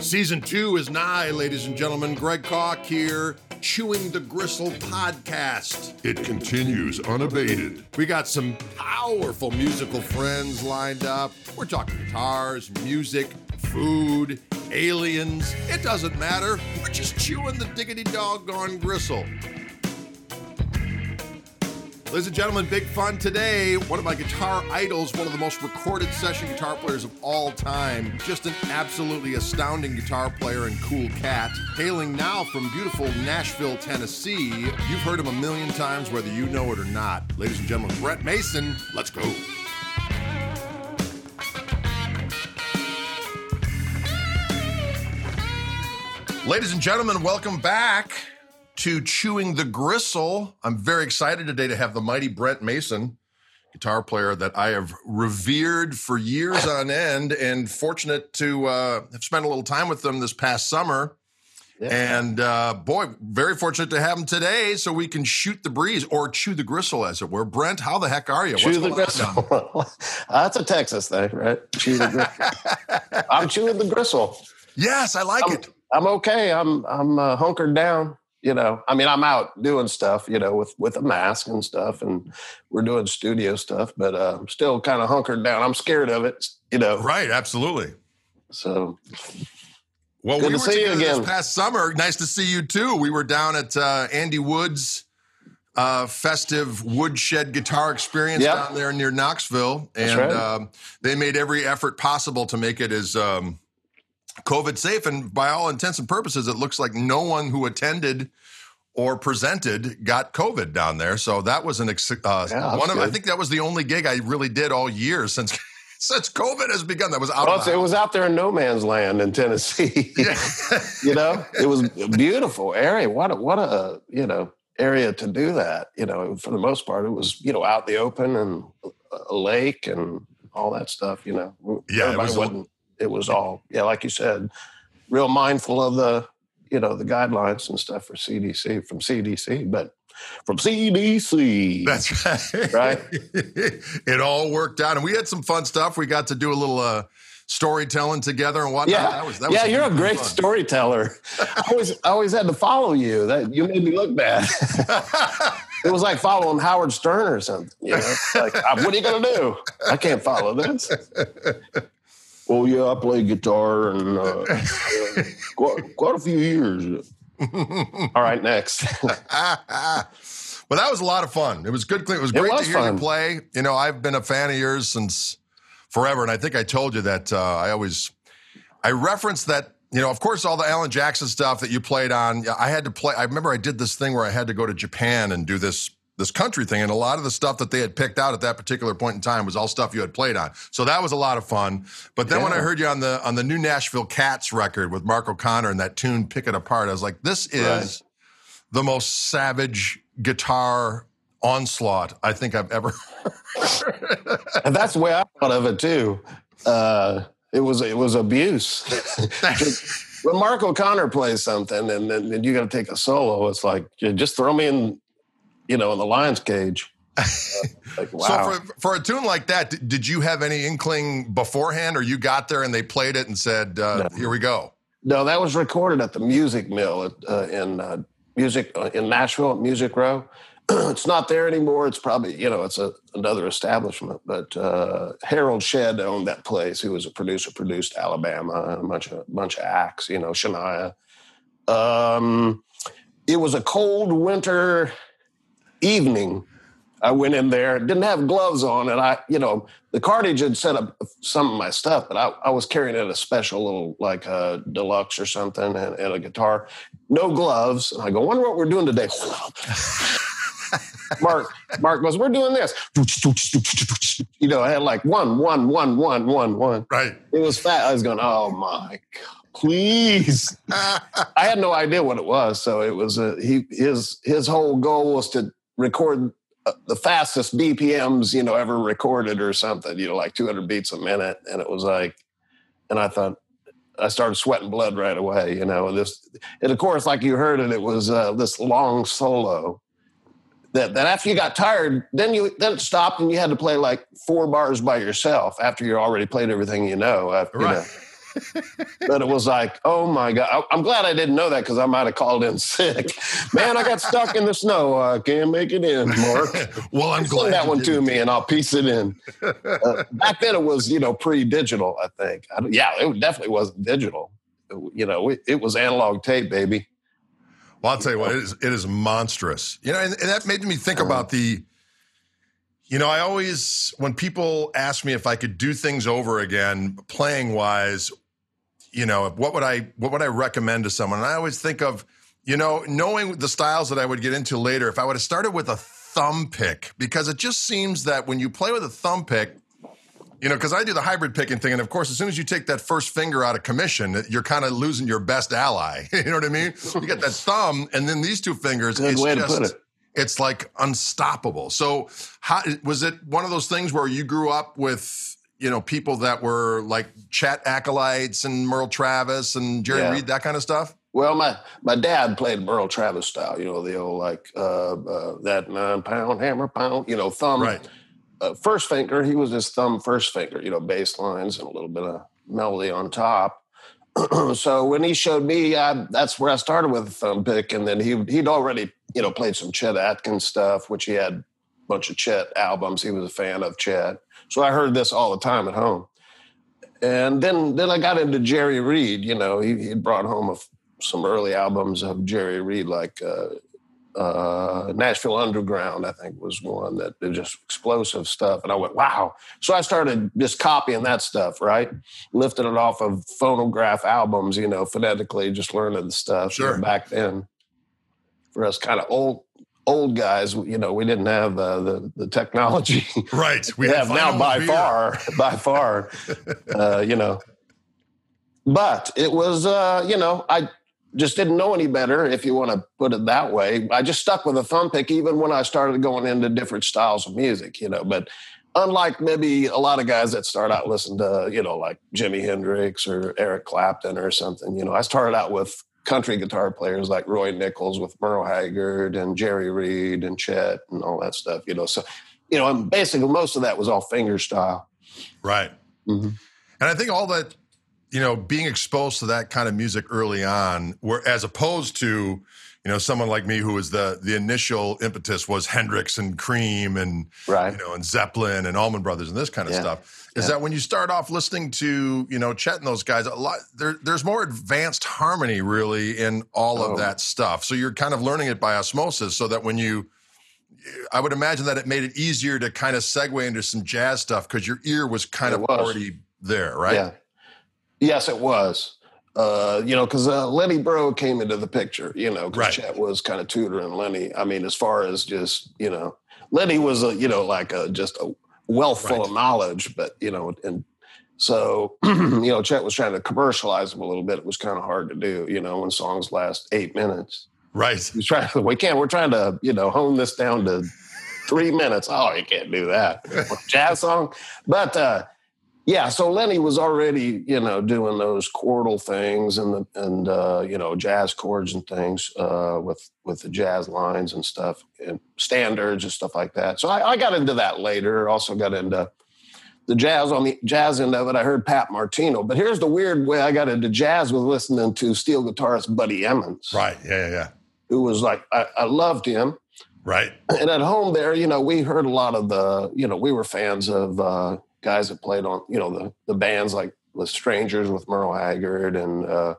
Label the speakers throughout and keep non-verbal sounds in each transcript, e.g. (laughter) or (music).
Speaker 1: Season two is nigh, ladies and gentlemen. Greg Koch here, Chewing the Gristle podcast.
Speaker 2: It continues unabated.
Speaker 1: We got some powerful musical friends lined up. We're talking guitars, music, food, aliens. It doesn't matter. We're just chewing the diggity doggone gristle. Ladies and gentlemen, big fun today. One of my guitar idols, one of the most recorded session guitar players of all time. Just an absolutely astounding guitar player and cool cat. Hailing now from beautiful Nashville, Tennessee. You've heard him a million times, whether you know it or not. Ladies and gentlemen, Brent Mason, let's go. Ladies and gentlemen, welcome back to Chewing the Gristle. I'm very excited today to have the mighty Brent Mason, guitar player that I have revered for years on end, and fortunate to uh, have spent a little time with them this past summer. Yeah. And uh, boy, very fortunate to have him today so we can shoot the breeze or chew the gristle, as it were. Brent, how the heck are you?
Speaker 3: Chew the gristle. (laughs) That's a Texas thing, right? Chew the gristle. (laughs) I'm chewing the gristle.
Speaker 1: Yes, I like
Speaker 3: I'm,
Speaker 1: it.
Speaker 3: I'm okay. I'm I'm uh, hunkered down you know i mean i'm out doing stuff you know with with a mask and stuff and we're doing studio stuff but uh, i'm still kind of hunkered down. I'm scared of it you know.
Speaker 1: Right absolutely.
Speaker 3: So
Speaker 1: well we were together this past summer. Nice to see you too. We were down at uh, andy wood's uh, festive woodshed guitar experience yep. down there near knoxville and right. Um, they made every effort possible to make it as um, COVID safe. And by all intents and purposes, it looks like no one who attended or presented got COVID down there. So that was an uh, yeah, one of good. I think that was the only gig I really did all year since (laughs) since COVID has begun. That was out.
Speaker 3: Well, it was out there in no man's land in Tennessee. (laughs) Yeah. you know, it was (laughs) beautiful area. What a, what a you know area to do that. You know, for the most part, it was you know out in the open and a lake and all that stuff. You know,
Speaker 1: yeah, Everybody
Speaker 3: it was it was all yeah, like you said, real mindful of the you know the guidelines and stuff for CDC from CDC, but from CDC.
Speaker 1: That's right.
Speaker 3: Right. (laughs)
Speaker 1: it all worked out, and we had some fun stuff. We got to do a little. uh storytelling together and whatnot.
Speaker 3: Yeah, that was, that was yeah, you're a great fun. storyteller. I always, I always had to follow you. That you made me look bad. (laughs) it was like following Howard Stern or something. You know, like, what are you going to do? I can't follow this. (laughs) Oh yeah, I play guitar and uh, (laughs) quite, quite, a few years. (laughs) All right, next. (laughs) well,
Speaker 1: that was a lot of fun. It was good. It was great it was to hear fun. you play. You know, I've been a fan of yours since forever, and I think I told you that uh, I always I referenced that. You know, of course, all the Alan Jackson stuff that you played on. I had to play. I remember I did this thing where I had to go to Japan and do this this country thing. And a lot of the stuff that they had picked out at that particular point in time was all stuff you had played on. So that was a lot of fun. But then yeah. when I heard you on the on the new Nashville Cats record with Mark O'Connor and that tune Pick It Apart, I was like, this is right. the most savage guitar onslaught I think I've ever
Speaker 3: and that's the way I thought of it too. Uh, it was it was abuse. (laughs) when Mark O'Connor plays something and then you got to take a solo, it's like just throw me in you know, in the lion's cage. (laughs)
Speaker 1: Like, wow. So for, for a tune like that, did you have any inkling beforehand, or you got there and they played it and said, uh, no. "Here we go"?
Speaker 3: No, that was recorded at the Music Mill at, uh, in uh, music uh, in Nashville at Music Row. (clears throat) it's not there anymore. It's probably you know it's a, another establishment. But uh, Harold Shedd owned that place. He was a producer, produced Alabama and a bunch of bunch of acts. You know, Shania. Um, it was a cold winter evening, I went in there, didn't have gloves on, and I, you know, the cartage had set up some of my stuff, but I, I was carrying in a special little like a uh, deluxe or something and, and a guitar, no gloves. And I go, wonder what we're doing today. (laughs) Mark, Mark goes, we're doing this. You know, I had like one, one, one, one, one, one.
Speaker 1: Right.
Speaker 3: It was fat. I was going, oh my God please. (laughs) I had no idea what it was, so it was a, he his his whole goal was to record uh, the fastest BPMs you know ever recorded or something, you know, like 200 beats a minute, and it was like, and I thought. I started sweating blood right away, you know. And this, and of course, like you heard it, it was uh, this long solo. That, that after you got tired, then you then it stopped and you had to play like four bars by yourself after you already played everything you know. After,
Speaker 1: right.
Speaker 3: You know but it was like, oh my God. I'm glad I didn't know that because I might have called in (laughs) sick. Man, I got stuck in the snow. I can't make it in, Mark. (laughs)
Speaker 1: well, I'm glad.
Speaker 3: Send that one to me and I'll piece it in. (laughs) Uh, back then it was, you know, pre digital, I think. I, yeah, it definitely wasn't digital. You know, it, it was analog tape, baby.
Speaker 1: Well, I'll tell you what, it is, it is monstrous. You know, and, and that made me think about the, you know, I always, when people ask me if I could do things over again, playing wise, you know, what would I, what would I recommend to someone? And I always think of, you know, knowing the styles that I would get into later, if I would have started with a thumb pick, because it just seems that when you play with a thumb pick, you know, because I do the hybrid picking thing, and of course, as soon as you take that first finger out of commission, you're kind of losing your best ally. (laughs) you know what I mean? You get that thumb, and then these two fingers.
Speaker 3: Good way just, to put it.
Speaker 1: It's like unstoppable. So, how was it one of those things where you grew up with? You know, people that were like Chet acolytes and Merle Travis and Jerry yeah. Reed, that kind of stuff.
Speaker 3: Well, my my dad played Merle Travis style. You know, the old like uh, uh, that nine pound hammer pound. You know, thumb.
Speaker 1: Right
Speaker 3: uh, first finger, he was his thumb first finger, you know, bass lines and a little bit of melody on top. (clears throat) so when he showed me, I, that's where I started with the thumb pick, and then he he'd already you know played some Chet Atkins stuff, which he had a bunch of Chet albums. He was a fan of Chet, so I heard this all the time at home. And then then I got into Jerry Reed. You know, he he brought home a, some early albums of Jerry Reed, like uh, uh, Nashville Underground, I think, was one that just explosive stuff. And I went, wow. So I started just copying that stuff, right? Lifting it off of phonograph albums, you know, phonetically, just learning the stuff.
Speaker 1: Sure.
Speaker 3: Back then, for us kind of old old guys, you know, we didn't have uh, the the technology.
Speaker 1: Right. (laughs)
Speaker 3: We, have now by beer. far, by far, (laughs) uh, you know. But it was, uh, you know, I just didn't know any better, if you want to put it that way. I just stuck with a thumb pick even when I started going into different styles of music, you know. But unlike maybe a lot of guys that start out listening to, you know, like Jimi Hendrix or Eric Clapton or something, you know, I started out with country guitar players like Roy Nichols with Merle Haggard and Jerry Reed and Chet and all that stuff, you know. So, you know, and basically most of that was all finger style.
Speaker 1: Right. Mm-hmm. And I think all that you know, being exposed to that kind of music early on, where as opposed to, you know, someone like me who was the the initial impetus was Hendrix and Cream and
Speaker 3: right.
Speaker 1: you know and Zeppelin and Allman Brothers and this kind of yeah. stuff. Is yeah. that when you start off listening to you know Chet and those guys, a lot there, there's more advanced harmony really in all oh. of that stuff. So you're kind of learning it by osmosis, so that when you I would imagine that it made it easier to kind of segue into some jazz stuff because your ear was kind it of was. already there, right?
Speaker 3: Yeah. Yes, it was. Uh, you know, because uh, Lenny Breau came into the picture, you know, because right. Chet was kind of tutoring Lenny. I mean, as far as just, you know, Lenny was, a, you know, like a, just a wealth full right. of knowledge, but, you know, and so, (clears throat) you know, Chet was trying to commercialize them a little bit. It was kind of hard to do, you know, when songs last eight minutes.
Speaker 1: Right.
Speaker 3: He's trying, we can't, we're trying to, you know, hone this down to three minutes. Oh, you can't do that. (laughs) Jazz song. But, uh, yeah, so Lenny was already, you know, doing those chordal things and the, and uh, you know jazz chords and things uh, with with the jazz lines and stuff and standards and stuff like that. So I, I, got into that later. Also got into the jazz on the jazz end of it. I heard Pat Martino, but here's the weird way I got into jazz was listening to steel guitarist Buddy Emmons.
Speaker 1: Right. Yeah. Yeah.
Speaker 3: Who was like I, I loved him.
Speaker 1: Right.
Speaker 3: And at home there, you know, we heard a lot of the, you know, we were fans of. Uh, guys that played on, you know, the, the bands like The Strangers with Merle Haggard and, uh,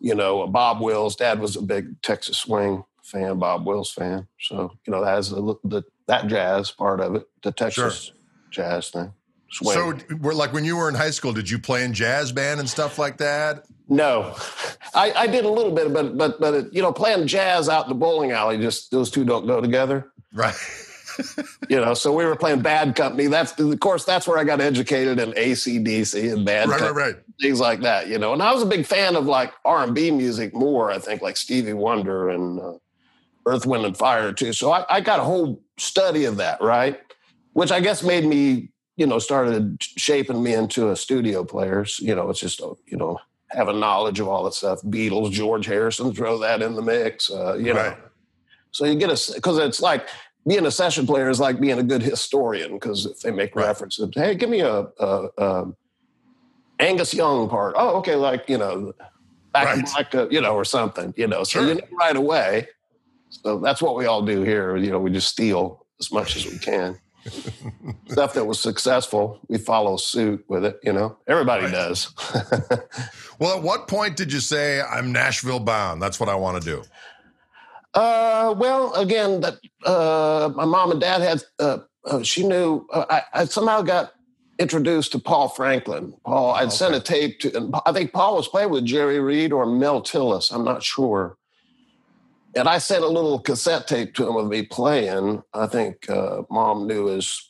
Speaker 3: you know, Bob Wills. Dad was a big Texas swing fan, Bob Wills fan. So, you know, that has the, the that jazz part of it, the Texas sure. jazz thing.
Speaker 1: Swing. So, we're like when you were in high school, did you play in jazz band and stuff like that?
Speaker 3: No, I, I did a little bit, but but but you know, playing jazz out in the bowling alley, just those two don't go together.
Speaker 1: Right (laughs)
Speaker 3: you know, so we were playing Bad Company. That's of course that's where I got educated in ACDC and Bad
Speaker 1: right,
Speaker 3: Company,
Speaker 1: right, right.
Speaker 3: things like that. You know, and I was a big fan of like R and B music more. I think like Stevie Wonder and uh, Earth, Wind and Fire too. So I, I got a whole study of that, right? Which I guess made me, you know, started shaping me into a studio player. You know, it's just you know have a knowledge of all that stuff. Beatles, George Harrison, throw that in the mix. Uh, you right. know. So you get a because it's like being a session player is like being a good historian because if they make right. references, hey, give me a, a, a, Angus Young part. Oh, okay, like you know, back right. in black, uh, you know, or something, you know. So sure. you know right away. So that's what we all do here. You know, we just steal as much as we can. (laughs) Stuff that was successful, we follow suit with it. You know, everybody right. does. (laughs)
Speaker 1: well, at what point did you say I'm Nashville bound? That's what I want to do.
Speaker 3: Uh, well, again, that uh, my mom and dad had. Uh, uh she knew. Uh, I, I, somehow got introduced to Paul Franklin. Paul, I'd okay. sent a tape to, and I think Paul was playing with Jerry Reed or Mel Tillis. I'm not sure. And I sent a little cassette tape to him of me playing. I think uh, mom knew his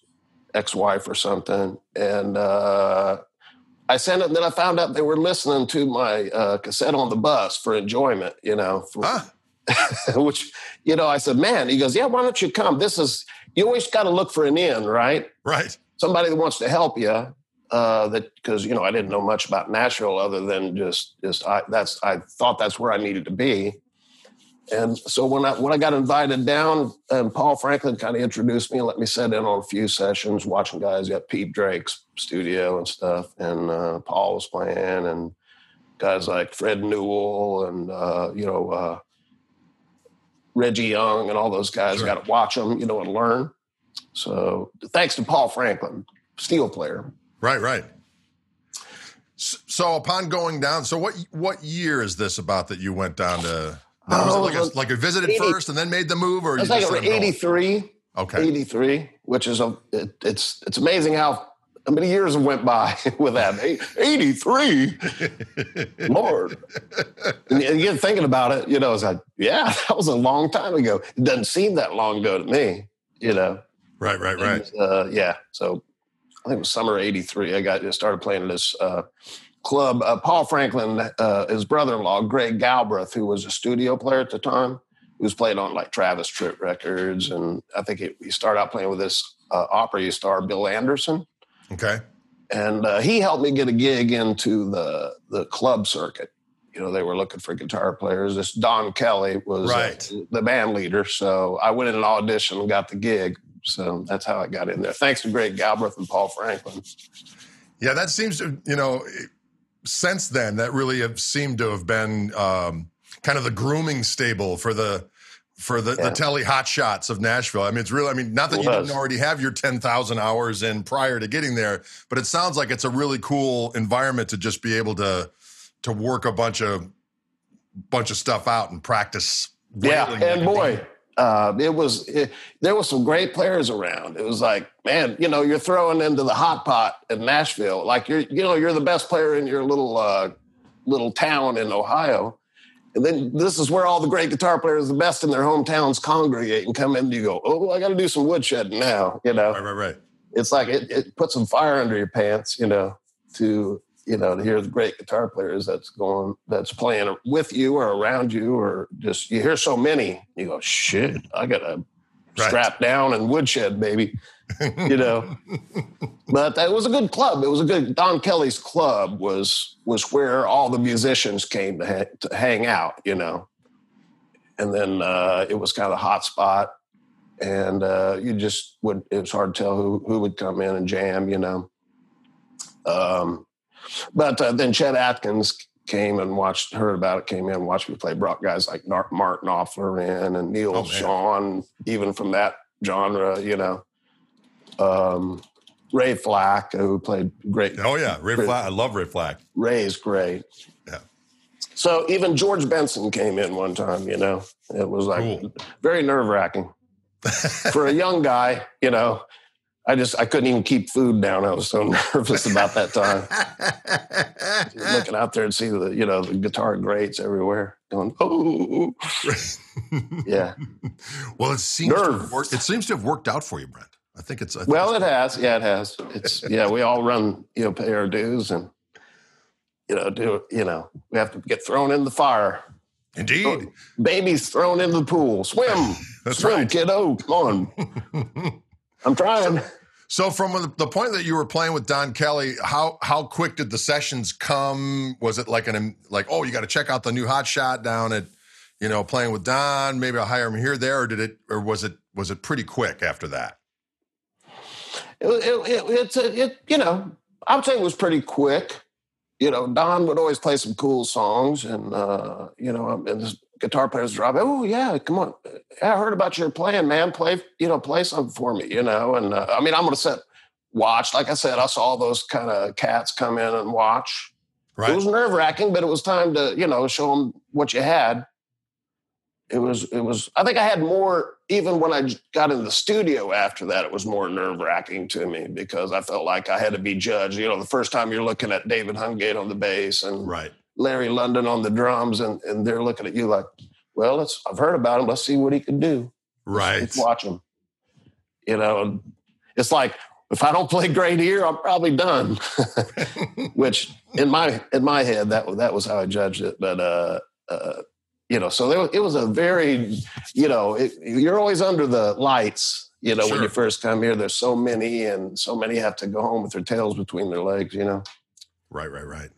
Speaker 3: ex-wife or something, and uh, I sent it. And then I found out they were listening to my uh, cassette on the bus for enjoyment. You know, for, (laughs) which you know, I said, "Man," he goes, "Yeah, why don't you come? This is you always got to look for an in, right?
Speaker 1: Right.
Speaker 3: Somebody that wants to help you." Uh, that because you know I didn't know much about Nashville other than just just I that's I thought that's where I needed to be, and so when I when I got invited down, and Paul Franklin kind of introduced me and let me sit in on a few sessions, watching guys at Pete Drake's studio and stuff. And uh, Paul was playing, and guys like Fred Newell and uh, you know uh, Reggie Young and all those guys. Sure. Got to watch them, you know, and learn. So thanks to Paul Franklin, steel player.
Speaker 1: Right, right. So upon going down, so what what year is this about that you went down to? Now, was it like a, oh, like a visited 80, first and then made the move, or
Speaker 3: it's like eighty three?
Speaker 1: Okay,
Speaker 3: eighty three, which is a it, it's it's amazing how how many years went by (laughs) with that? 83. (laughs) Lord. And again, thinking about it, you know, it's like, yeah, (laughs) that was a long time ago. It doesn't seem that long ago to me, you know.
Speaker 1: Right, right, right.
Speaker 3: And, uh, yeah. So I think it was summer 83. I got started playing in this uh, club. Uh, Paul Franklin, uh, his brother-in-law, Greg Galbraith, who was a studio player at the time, he was playing on like Travis Tritt records, and I think he, he started out playing with this uh, Opry star Bill Anderson.
Speaker 1: Okay,
Speaker 3: and uh, he helped me get a gig into the the club circuit. You know, they were looking for guitar players. This Don Kelly was uh, right. the band leader, so I went in an audition and got the gig. So that's how I got in there. Thanks to Greg Galbraith and Paul Franklin.
Speaker 1: Yeah, that seems to you know since then, that really have seemed to have been um, kind of the grooming stable for the for the, yeah. the telly hot shots of Nashville. I mean, it's really, I mean, not that it you didn't already have your 10,000 hours in prior to getting there, but it sounds like it's a really cool environment to just be able to, to work a bunch of, bunch of stuff out and practice.
Speaker 3: Yeah. And boy, uh, it was it, there was some great players around. It was like, man, you know, you're throwing into the hot pot in Nashville. Like you're, you know, you're the best player in your little uh, little town in Ohio, then this is where all the great guitar players, the best in their hometowns, congregate and come in. And you go, oh, I got to do some woodshedding now. You know,
Speaker 1: right, right, right.
Speaker 3: It's like it, it puts some fire under your pants. You know, to you know, to hear the great guitar players that's going, that's playing with you or around you, or just you hear so many, you go, shit, I got to right. strap down and woodshed, baby. You know, but it was a good club. It was a good. Don Kelly's club was was where all the musicians came to, ha- to hang out. You know, and then uh, it was kind of a hot spot, and uh, you just would. It was hard to tell who who would come in and jam. You know. Um, but uh, then Chet Atkins came and watched, heard about it, came in, watched me play, brought guys like Mark Knopfler in and Neal oh, Schon, even from that genre, you know. Um, Ray Flacke, who played great.
Speaker 1: Oh yeah, Ray great. Flacke. I love Ray Flacke.
Speaker 3: Ray's great.
Speaker 1: Yeah.
Speaker 3: So even George Benson came in one time. You know, it was like cool. very nerve wracking for a young guy. You know, I just I couldn't even keep food down. I was so (laughs) nervous about that time. looking out there and see the you know the guitar greats everywhere, going oh (laughs) yeah.
Speaker 1: Well, it seems to have worked, it seems to have worked out for you, Brent. I think it's. I think
Speaker 3: well,
Speaker 1: it's
Speaker 3: it has. Yeah, it has. It's (laughs) yeah. We all run you know pay our dues and you know do you know we have to get thrown in the fire.
Speaker 1: Indeed.
Speaker 3: Oh, Babies thrown in the pool. Swim. (laughs)
Speaker 1: That's
Speaker 3: Swim,
Speaker 1: right.
Speaker 3: kiddo. Come on. (laughs) I'm trying.
Speaker 1: So, from the point that you were playing with Don Kelly, how how quick did the sessions come? Was it like an um, like oh you got to check out the new hot shot down at you know playing with Don? Maybe I'll hire him here there, or did it or was it was it pretty quick after that?
Speaker 3: It, it, it it's a, it you know I would say it was pretty quick. you know, Don would always play some cool songs, and uh, you know, um, and this guitar players drop. Oh yeah, come on, I heard about your playing, man. Play, you know, play something for me, you know. And uh, I mean, I'm gonna sit, watch. Like I said, I saw those kind of cats come in and watch. Right. It was nerve wracking, but it was time to, you know, show them what you had it was it was i think i had more even when i got in the studio after that it was more nerve-wracking to me because i felt like i had to be judged. You know the first time you're looking at david hungate on the bass and
Speaker 1: right.
Speaker 3: Larrie Londin on the drums and, and they're looking at you like well let's i've heard about him. Let's see what he can do.
Speaker 1: Right
Speaker 3: let's, let's watch him. You know it's like if i don't play great here i'm probably done. (laughs) Which in my in my head that that was how i judged it. But uh, uh you know so there, it was a very you know it, you're always under the lights you know sure. when you first come here there's so many and so many have to go home with their tails between their legs you know
Speaker 1: right right right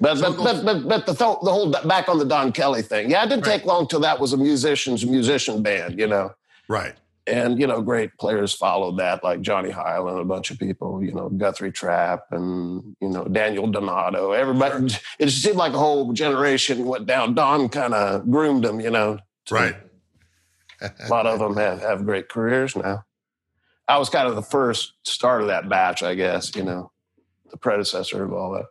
Speaker 3: but so but, but, but but the the whole back on the Don Kelly thing, yeah, it didn't right. take long till that was a musician's musician band, you know.
Speaker 1: Right
Speaker 3: and you know great players followed that like Johnny Hiland a bunch of people you know guthrie trapp and you know daniel donato. Everybody sure. (laughs) it seemed like a whole generation went down. Don kind of groomed them you know
Speaker 1: right.
Speaker 3: A lot of them have, have great careers now. I was kind of the first start of that batch i guess you know the predecessor of all that.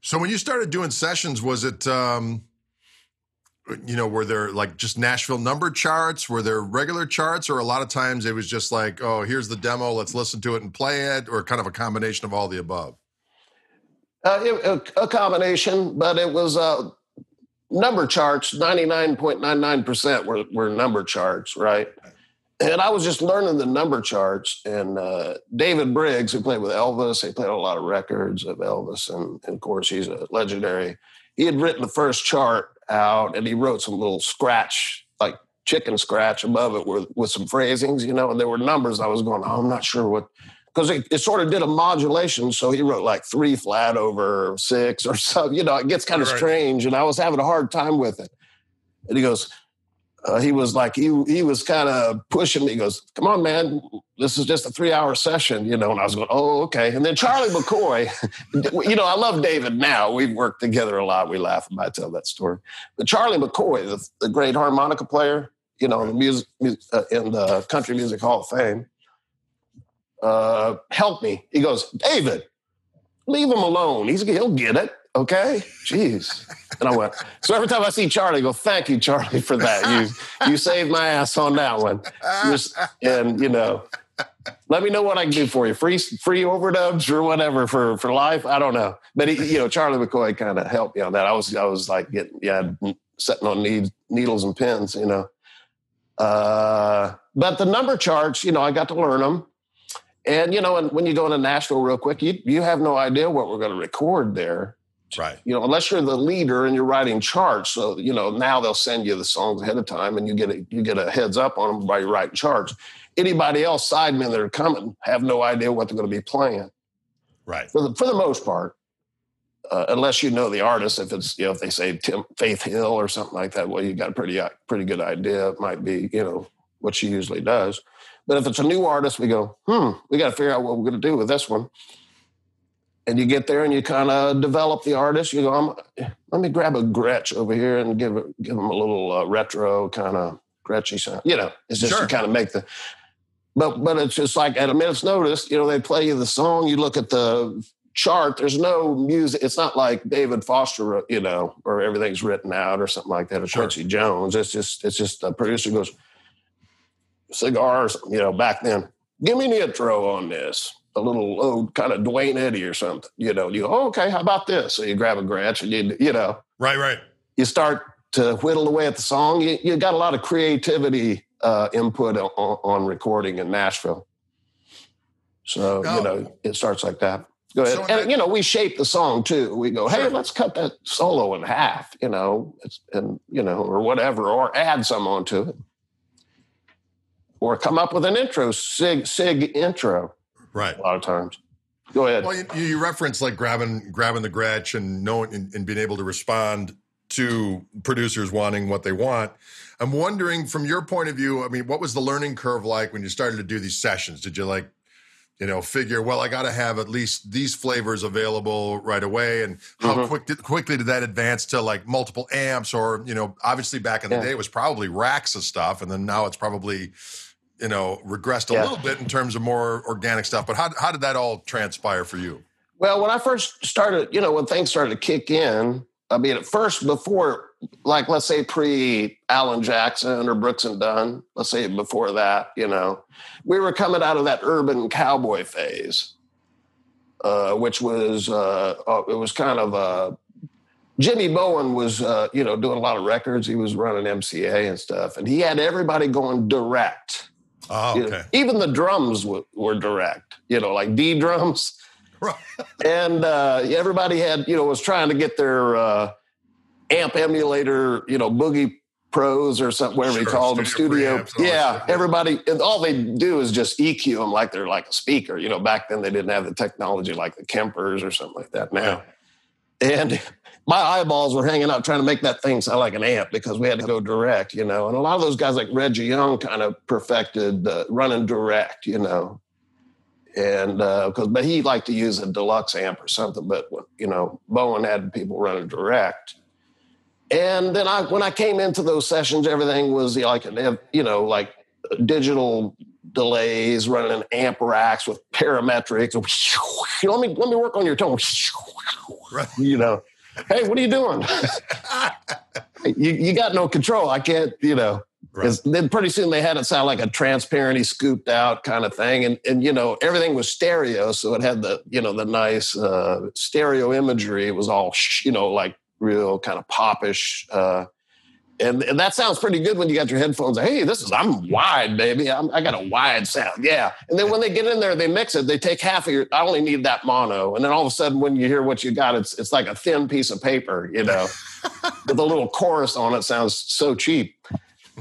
Speaker 1: So when you started doing sessions was it um you know, were there like just Nashville number charts? Were there regular charts, or a lot of times it was just like, oh, here's the demo, let's listen to it and play it, or kind of a combination of all the above?
Speaker 3: Uh, it, a, combination, but it was uh, number charts. Ninety nine point nine nine percent were were number charts, right? And I was just learning the number charts. And uh, David Briggs, who played with Elvis, he played a lot of records of Elvis, and, and of course he's a legendary. He had written the first chart out and he wrote some little scratch, like chicken scratch above it with, with some phrasings, you know, and there were numbers I was going, oh, I'm not sure what, because it, it, sort of did a modulation. So he wrote like three flat over six or (laughs) so, you know, it gets kind of right. strange. And I was having a hard time with it. And he goes, uh, he was like he he was kind of pushing me. He goes, "Come on, man, this is just a three hour session," you know. And I was going, "Oh, okay." And then Charlie McCoy, (laughs) you know, I love David now. We've worked together a lot. We laugh when I tell that story. But Charlie McCoy, the, the great harmonica player, you know, in the music uh, in the Country Music Hall of Fame, uh, helped me. He goes, "David, leave him alone. He's he'll get it." Okay, jeez. And I went, so every time I see Charlie, I go, thank you, Charlie, for that. You you saved my ass on that one. and you know, let me know what I can do for you. Free free overdubs or whatever for for life. I don't know. But he, you know, Charlie McCoy kind of helped me on that. I was I was like getting yeah, setting on need, needles and pins, you know. Uh, but the number charts, you know, I got to learn them. And you know, and when you go into Nashville real quick, you you have no idea what we're going to record there.
Speaker 1: Right.
Speaker 3: You know, unless you're the leader and you're writing charts. So, you know, now they'll send you the songs ahead of time and you get a you get a heads up on them by writing charts. Anybody else, sidemen that are coming, have no idea what they're going to be playing.
Speaker 1: Right.
Speaker 3: For the, for the most part. Uh, unless you know the artist, if it's you know if they say Tim, Faith Hill or something like that, well, you got a pretty uh, pretty good idea. It might be you know what she usually does. But if it's a new artist, we go, hmm, we got to figure out what we're going to do with this one and you get there and you kind of develop the artist. You go, let me grab a Gretsch over here and give give them a little uh, retro kind of Gretchy sound. You know, it's just sure. to kind of make the. But but it's just like at a minute's notice, you know, they play you the song. You look at the chart. There's no music. It's not like David Foster, you know, or everything's written out or something like that. Or sure. Quincy Jones. It's just it's just the producer goes cigars. You know, back then, give me an intro on this a little old kind of Duane Eddy or something. You know, you go, oh, okay, how about this? So you grab a Gretsch and you, you know,
Speaker 1: right, right.
Speaker 3: You start to whittle away at the song. You, you got a lot of creativity uh, input on, on, recording in Nashville. So oh. you know, it starts like that. Go ahead, so and that, you know, we shape the song too. We go, hey, sure. let's cut that solo in half. You know, and you know, or whatever, or add some onto it, or come up with an intro, sig sig intro.
Speaker 1: Right.
Speaker 3: A lot of times. Go ahead.
Speaker 1: Well, you, you reference like grabbing grabbing the Gretsch and knowing and, and being able to respond to producers wanting what they want. I'm wondering from your point of view, I mean, what was the learning curve like when you started to do these sessions? Did you like you know, figure, well, I got to have at least these flavors available right away. And how mm-hmm. quick did, quickly did that advance to like multiple amps or, you know, obviously back in the yeah. day it was probably racks of stuff. And then now it's probably, you know, regressed a yeah. little bit in terms of more organic stuff. But how, how did that all transpire for you?
Speaker 3: Well, when I first started, you know, when things started to kick in, I mean, at first, before, like, let's say pre Alan Jackson or Brooks and Dunn, let's say before that, you know, we were coming out of that urban cowboy phase, uh, which was, uh, uh, it was kind of, uh, Jimmy Bowen was, uh, you know, doing a lot of records. He was running MCA and stuff, and he had everybody going direct.
Speaker 1: Oh, okay.
Speaker 3: You know, even the drums w- were direct, you know, like D drums (laughs) Right. and uh, everybody had, you know, was trying to get their uh, amp emulator, you know, boogie pros or something, whatever sure, you call them, studio. Yeah, everybody, and all they do is just EQ them like they're like a speaker. You know, back then they didn't have the technology like the Kempers or something like that now. And my eyeballs were hanging out trying to make that thing sound like an amp because we had to go direct, you know. And a lot of those guys like Reggie Young kind of perfected uh, running direct, you know and because uh, but he liked to use a deluxe amp or something. But you know, Bowen had people running direct. And then I, when I came into those sessions, everything was like you know like digital delays, running amp racks with parametrics. (laughs) let me let me work on your tone. (laughs) You know, hey, what are you doing? (laughs) you, you got no control. I can't, you know. Right. then pretty soon they had it sound like a transparency scooped out kind of thing, and and you know everything was stereo, so it had the you know the nice uh, stereo imagery. It was all you know like real kind of popish, uh, and and that sounds pretty good when you got your headphones. Hey, this is I'm wide, baby. I'm, i got a wide sound, yeah. And then when they get in there, they mix it. They take half of your. I only need that mono, and then all of a sudden, when you hear what you got, it's it's like a thin piece of paper, you know, (laughs) with a little chorus on it. Sounds so cheap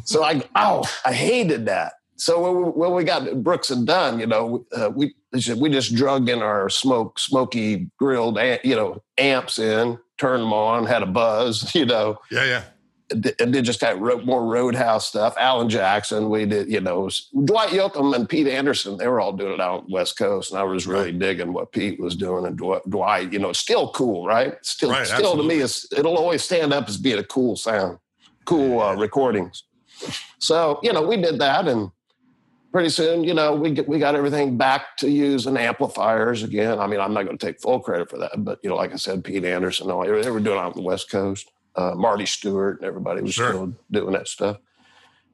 Speaker 3: so I, oh, I hated that. So when we, when we got Brooks and Dunn, you know, uh, we we just drug in our smoke, smoky grilled, you know, amps in, turned them on, had a buzz, (laughs) you know.
Speaker 1: Yeah, yeah.
Speaker 3: And did just kind of more Roadhouse stuff. Alan Jackson, we did, you know, Dwight Yoakam and Pete Anderson, they were all doing it out on the West Coast. And I was really right. digging what Pete was doing. And Dwight, you know, it's still cool, right? Still, right, still absolutely. to me, it's, it'll always stand up as being a cool sound, cool uh, recordings. So, you know, we did that and pretty soon, you know, we get, we got everything back to using amplifiers again. I mean, I'm not going to take full credit for that, but you know, like I said, Pete Anderson, they were doing it on the West Coast. Uh, Marty Stuart and everybody was sure. still doing that stuff.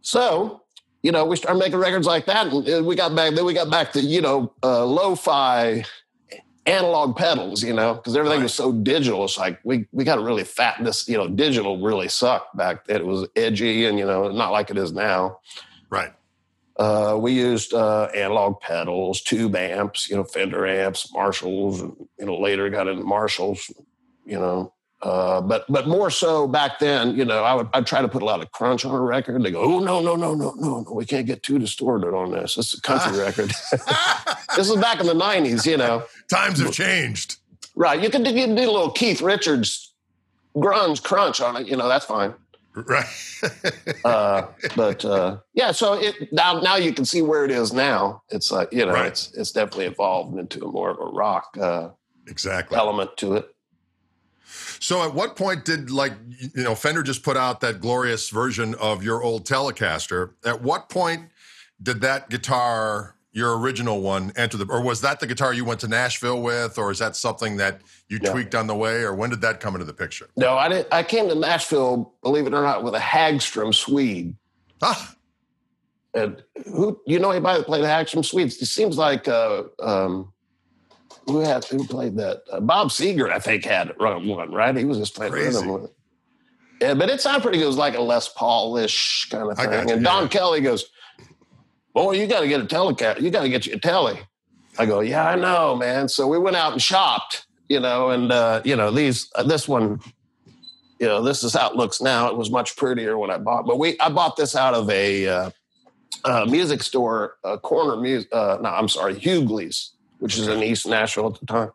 Speaker 3: So, you know, we started making records like that, and we got back. Then we got back to you know, uh, lo-fi analog pedals, you know, because everything right. was so digital. It's like we we got to really fatten this, you know, digital really sucked back then. It was edgy and you know, not like it is now.
Speaker 1: Right.
Speaker 3: Uh, we used uh, analog pedals, tube amps, you know, Fender amps, Marshalls, and you know, later got into Marshalls, you know, uh, but but more so back then, you know, I would I'd try to put a lot of crunch on a record. They go, oh no no no no no no, we can't get too distorted on this. This is a country record. (laughs) (laughs) this is back in the '90s, you know.
Speaker 1: Times have changed.
Speaker 3: Right, you can, you can do a little Keith Richards grunge crunch on it. You know, that's fine.
Speaker 1: Right. (laughs)
Speaker 3: uh, but uh, yeah, so it now now you can see where it is now. It's like you know, right. it's it's definitely evolved into a more of a rock uh,
Speaker 1: exactly
Speaker 3: element to it.
Speaker 1: So at what point did like you know Fender just put out that glorious version of your old Telecaster? At what point did that guitar, your original one, enter the or was that the guitar you went to Nashville with, or is that something that you no. tweaked on the way, or when did that come into the picture?
Speaker 3: No, I didn't. I came to Nashville, believe it or not, with a Hagstrom Swede.
Speaker 1: Ah.
Speaker 3: And who you know anybody that played the Hagstrom Swedes? It seems like uh, um, who had who played that? Uh, Bob Seger, I think, had run one, right? He was just playing rhythm with it. Yeah, but it sounded pretty good. It was like a Les Paul-ish kind of thing. You, and Don yeah. Kelly goes, Boy, you got to get a telecat. You got to get you a telly. I go, Yeah, I know, man. So we went out and shopped, you know, and, uh, you know, these, uh, this one, you know, this is how it looks now. It was much prettier when I bought, but we, I bought this out of a, uh, uh, music store, a corner music. Uh, no, I'm sorry, Hughley's which is in East Nashville at the time.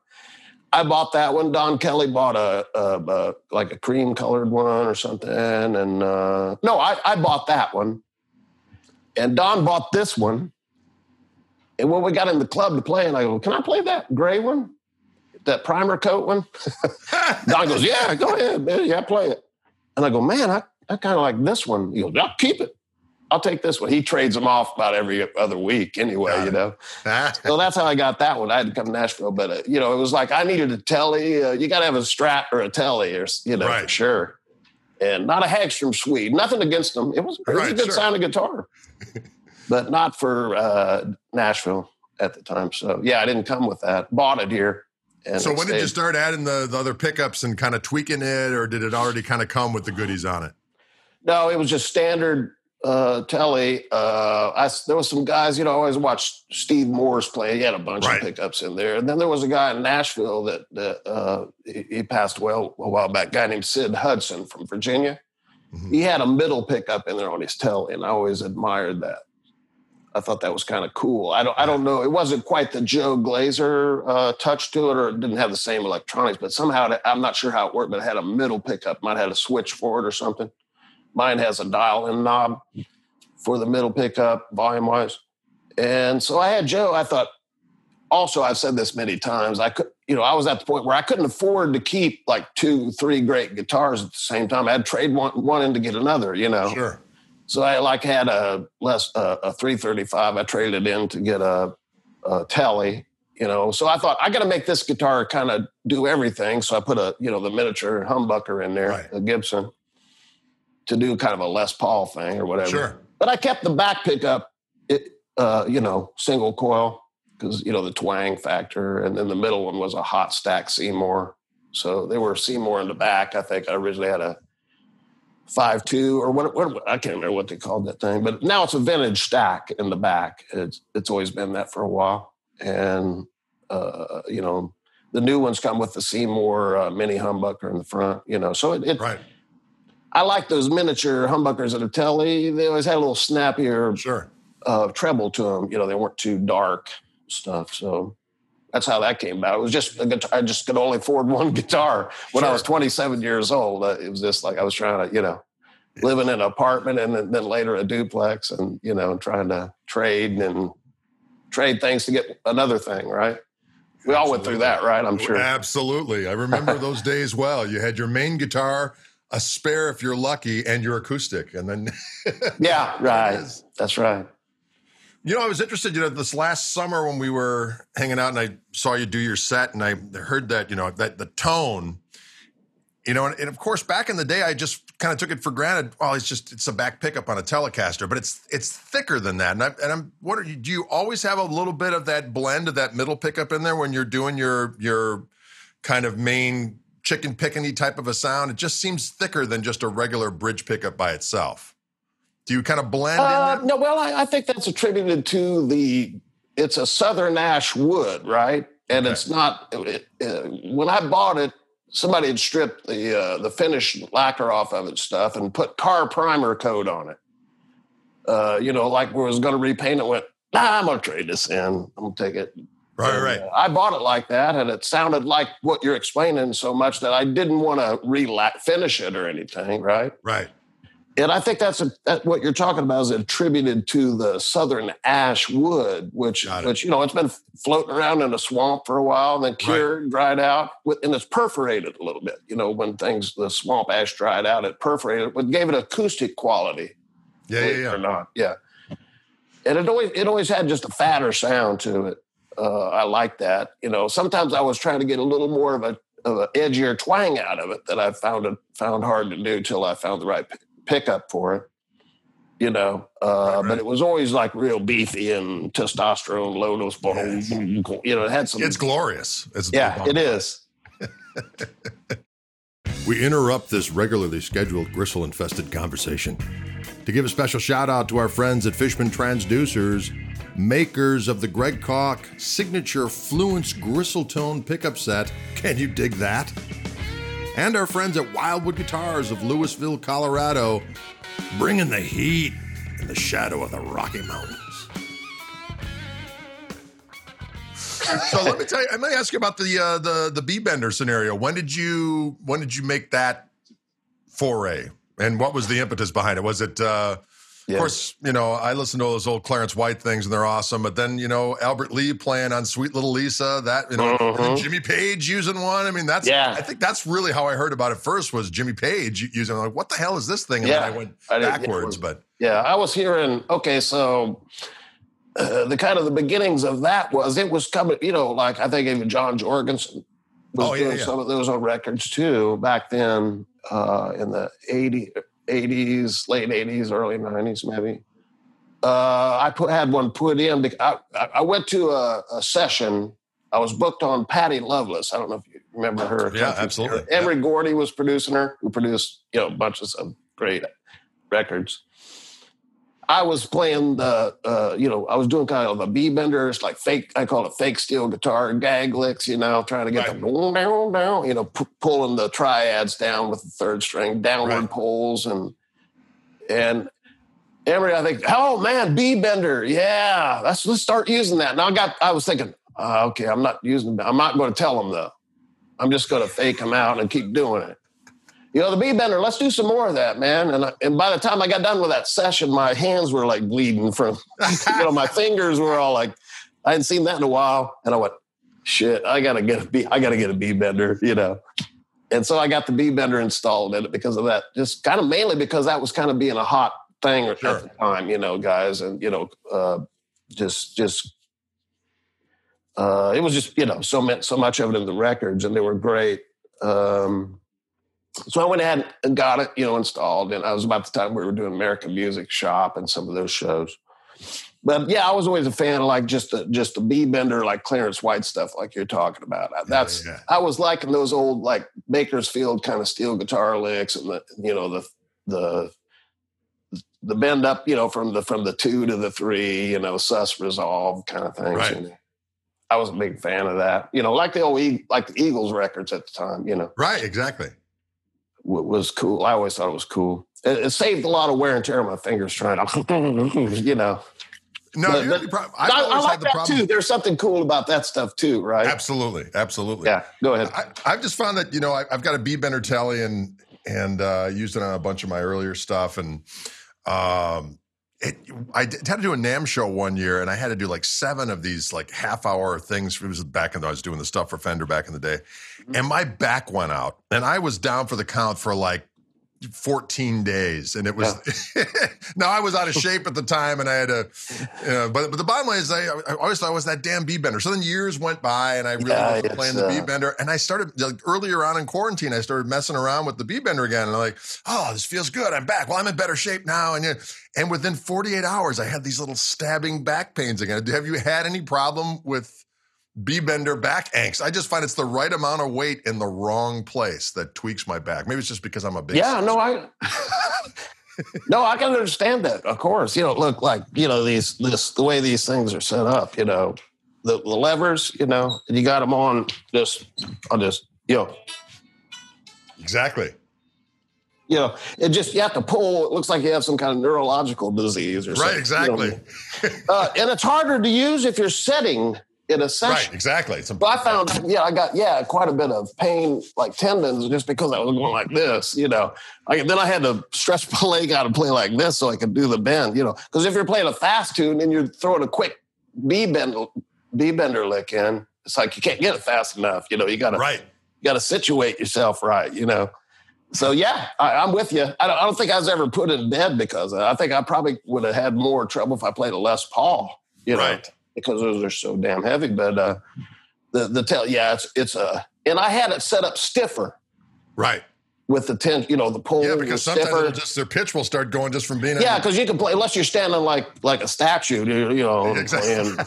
Speaker 3: I bought that one. Don Kelly bought a, a, a like a cream colored one or something, and uh, no, I, I bought that one, and Don bought this one, And when we got in the club to play, and I go, "Can I play that gray one, that primer coat one?" (laughs) Don goes, "Yeah, go ahead, man. Yeah, play it." And I go, "Man, I, I kind of like this one." He goes, "I'll keep it. I'll take this one." He trades them off about every other week, anyway. you know. (laughs) so that's how I got that one. I had to come to Nashville, but uh, you know, it was like I needed a telly. Uh, you got to have a Strat or a telly, or you know, right. for sure and not a Hagstrom Swede. Nothing against them. It was, it was right, a good sure. sounding guitar (laughs) but not for uh, Nashville at the time. So yeah, I didn't come with that. Bought it here.
Speaker 1: so when stayed. did you start adding the, the other pickups and kind of tweaking it, or did it already kind of come with the goodies on it?
Speaker 3: No, it was just standard uh, telly. Uh, I, there was some guys, you know, I always watched Steve Morse play. He had a bunch right. of pickups in there. And then there was a guy in Nashville that, that uh, he, he, passed away a while back, a guy named Sid Hudson from Virginia. Mm-hmm. He had a middle pickup in there on his telly, and I always admired that. I thought that was kind of cool. I don't I don't know. It wasn't quite the Joe Glaser uh, touch to it, or it didn't have the same electronics, but somehow it, I'm not sure how it worked. But it had a middle pickup. Might have had a switch for it or something. Mine has a dial-in knob for the middle pickup, volume wise. And so I had Joe. I thought. Also, I've said this many times. I could, you know, I was at the point where I couldn't afford to keep like two, three great guitars at the same time. I'd trade one, one in to get another. You know.
Speaker 1: Sure.
Speaker 3: So I like had a less uh, a 335. I traded in to get a, a telly, you know. So I thought I got to make this guitar kind of do everything. So I put a you know the miniature humbucker in there, right. a Gibson, to do kind of a Les Paul thing or whatever.
Speaker 1: Sure.
Speaker 3: But I kept the back pickup, it, uh, you know, single coil because you know the twang factor, and then the middle one was a hot stack Seymour. So they were Seymour in the back. I think I originally had a five two or what, what, I can't remember what they called that thing, but now it's a vintage stack in the back. It's it's always been that for a while, and uh, you know the new ones come with the Seymour uh, mini humbucker in the front. You know, so it, it
Speaker 1: right.
Speaker 3: I like those miniature humbuckers at a telly. They always had a little snappier
Speaker 1: sure
Speaker 3: uh, treble to them. You know, they weren't too dark stuff. So that's how that came about. It was just a guitar. I just could only afford (laughs) one guitar when sure. I was 27 years old. Uh, it was just like I was trying to, you know, live in an apartment and then later a duplex and, you know, trying to trade and trade things to get another thing, right? We all went through that, right? I'm sure.
Speaker 1: Absolutely. I remember those days well. You had your main guitar, a spare if you're lucky, and your acoustic. And then. (laughs)
Speaker 3: yeah, right. That's right.
Speaker 1: You know, I was interested. You know, this last summer when we were hanging out, and I saw you do your set, and I heard that you know that the tone. You know, and, and of course, back in the day, I just kind of took it for granted. Well, it's just it's a back pickup on a Telecaster, but it's it's thicker than that. And, I, and I'm wondering, do you always have a little bit of that blend of that middle pickup in there when you're doing your your kind of main chicken pickany type of a sound? It just seems thicker than just a regular bridge pickup by itself. Do you kind of blend uh,
Speaker 3: No, well, I, I, think that's attributed to the. It's a southern ash wood, right? And okay. it's not. It, uh, when I bought it, somebody had stripped the uh, the finished lacquer off of it stuff and put car primer coat on it. Uh, you know, like we was going to repaint it. Went, nah, I'm going to trade this in. I'm going to take it.
Speaker 1: Right, and, right.
Speaker 3: Uh, I bought it like that, and it sounded like what you're explaining so much that I didn't want to re finish it or anything. Right.
Speaker 1: Right
Speaker 3: and I think that's, a, that what you're talking about is attributed to the southern ash wood, which, which you know, it's been floating around in a swamp for a while, and then cured, right. dried out, and it's perforated a little bit. You know, when things the swamp ash dried out, it perforated, but gave it acoustic quality.
Speaker 1: Yeah, yeah, yeah.
Speaker 3: Or not, yeah. And it always it always had just a fatter sound to it. Uh, I like that. You know, sometimes I was trying to get a little more of a of an edgier twang out of it that I found it found hard to do till I found the right pickup for it, you know. Uh, right. But it was always like real beefy and testosterone, low dose, yes. you know, it had some.
Speaker 1: It's glorious. It's
Speaker 3: yeah, it is. (laughs)
Speaker 1: we interrupt this regularly scheduled gristle infested conversation to give a special shout out to our friends at Fishman Transducers, makers of the Greg Koch signature Fluence Gristle Tone pickup set. Can you dig that? and our friends at Wildwood Guitars of Louisville, Colorado, bringing the heat in the shadow of the Rocky Mountains. so let me tell you. I me ask you about the uh, the the B bender scenario. When did you when did you make that foray, and what was the impetus behind it? Was it uh, Yeah. Of course, you know, I listen to all those old Clarence White things and they're awesome. But then, you know, Albert Lee playing on Sweet Little Lisa, that, you know, mm-hmm. Jimmy Page using one. I mean, that's, yeah. I think that's really how I heard about it first was Jimmy Page using, like, what the hell is this thing? And yeah. then I went I backwards,
Speaker 3: was,
Speaker 1: but.
Speaker 3: Yeah, I was hearing, okay, so uh, the kind of the beginnings of that was it was coming, you know, like I think even John Jorgenson was oh, doing yeah. some of those on records too back then uh, in the 80, 80s, late 80s, early 90s, maybe. Uh, I put, had one put in. I, I went to a, a, session. I was booked on Patty Loveless. I don't know if you remember her.
Speaker 1: Yeah, absolutely.
Speaker 3: Emory
Speaker 1: yeah.
Speaker 3: Gordy was producing her, who produced you know bunches of some great records. I was playing the, uh, you know, I was doing kind of the B benders, like fake, I call it fake steel guitar gag licks, you know, trying to get right. the down, down, you know, p- pulling the triads down with the third string, downward right. pulls, and and Emory, I think, oh man, B bender, yeah, let's let's start using that. Now I got, I was thinking, uh, okay, I'm not using, I'm not going to tell them though. I'm just going to fake them out and keep doing it you know, the B bender, let's do some more of that, man. And, I, and by the time I got done with that session, my hands were like bleeding from, (laughs) you know, my fingers were all like, I hadn't seen that in a while. And I went, shit, I gotta get a B, I gotta get a B bender, you know. And so I got the B bender installed in it because of that. Just kind of mainly because that was kind of being a hot thing sure. at the time, you know, guys, and you know, uh, just just uh, it was just you know so meant so much of it in the records, and they were great. Um, so I went ahead and got it, you know, installed. And I was about the time we were doing American Music Shop and some of those shows. But yeah, I was always a fan of like just the just the B bender, like Clarence White stuff, like you're talking about. That's yeah, yeah. I was liking those old like Bakersfield kind of steel guitar licks and the you know the the the bend up, you know, from the from the two to the three, you know, sus resolve kind of things. Right. I was a big fan of that. You know, like the old like the Eagles records at the time. You know,
Speaker 1: right? Exactly
Speaker 3: was cool. I always thought it was cool. It, it saved a lot of wear and tear on my fingers trying to, (laughs) you know.
Speaker 1: No, but, but, I,
Speaker 3: I, like that problem. too. There's something cool about that stuff too, right?
Speaker 1: Absolutely, absolutely.
Speaker 3: Yeah, go ahead.
Speaker 1: I, have just found that you know I, have got a B Bender Telly and and uh, used it on a bunch of my earlier stuff, and um, it, I did, had to do a NAMM show one year, and I had to do like seven of these like half hour things. It was back in the, I was doing the stuff for Fender back in the day, mm-hmm. and my back went out, and I was down for the count for like 14 days and it was yeah. (laughs) now i was out of shape at the time and i had to you know, but, but the bottom line is I, I, always thought i was that damn b bender. So then years went by and i really yeah, was playing the uh, b bender and i started like earlier on in quarantine i started messing around with the b bender again and i'm like oh this feels good. I'm back. Well i'm in better shape now and and within 48 hours i had these little stabbing back pains again. Have you had any problem with B bender back angst. I just find it's the right amount of weight in the wrong place that tweaks my back. Maybe it's just because I'm a big.
Speaker 3: Yeah, no, I. (laughs) no, I can understand that. Of course, you know, look like you know these this the way these things are set up. You know, the, the levers. You know, and you got them on. Just I'll just you know.
Speaker 1: Exactly.
Speaker 3: You know, it just you have to pull. It looks like you have some kind of neurological disease or something.
Speaker 1: Right. Exactly.
Speaker 3: You know? uh, and it's harder to use if you're sitting in a session.
Speaker 1: Right, exactly.
Speaker 3: It's I found, yeah, I got, yeah, quite a bit of pain, like tendons, just because I was going like this, you know. I, then I had to stretch (laughs) my leg out and play like this so I could do the bend, you know. Because if you're playing a fast tune and you're throwing a quick B bend, B bender lick in, it's like you can't get it fast enough, you know. You got to,
Speaker 1: right.
Speaker 3: You got to situate yourself right, you know. So yeah, I, am with you. I don't, I don't, think I was ever put in bed because I think I probably would have had more trouble if I played a Les Paul, you know.
Speaker 1: Right
Speaker 3: because those are so damn heavy. But uh, the the tail, yeah, it's it's a, and I had it set up stiffer,
Speaker 1: right,
Speaker 3: with the ten, you know, the pull.
Speaker 1: Yeah, because sometimes just their pitch will start going just from being.
Speaker 3: Yeah, because you can play unless you're standing like like a statue, you, you know. (laughs) Exactly.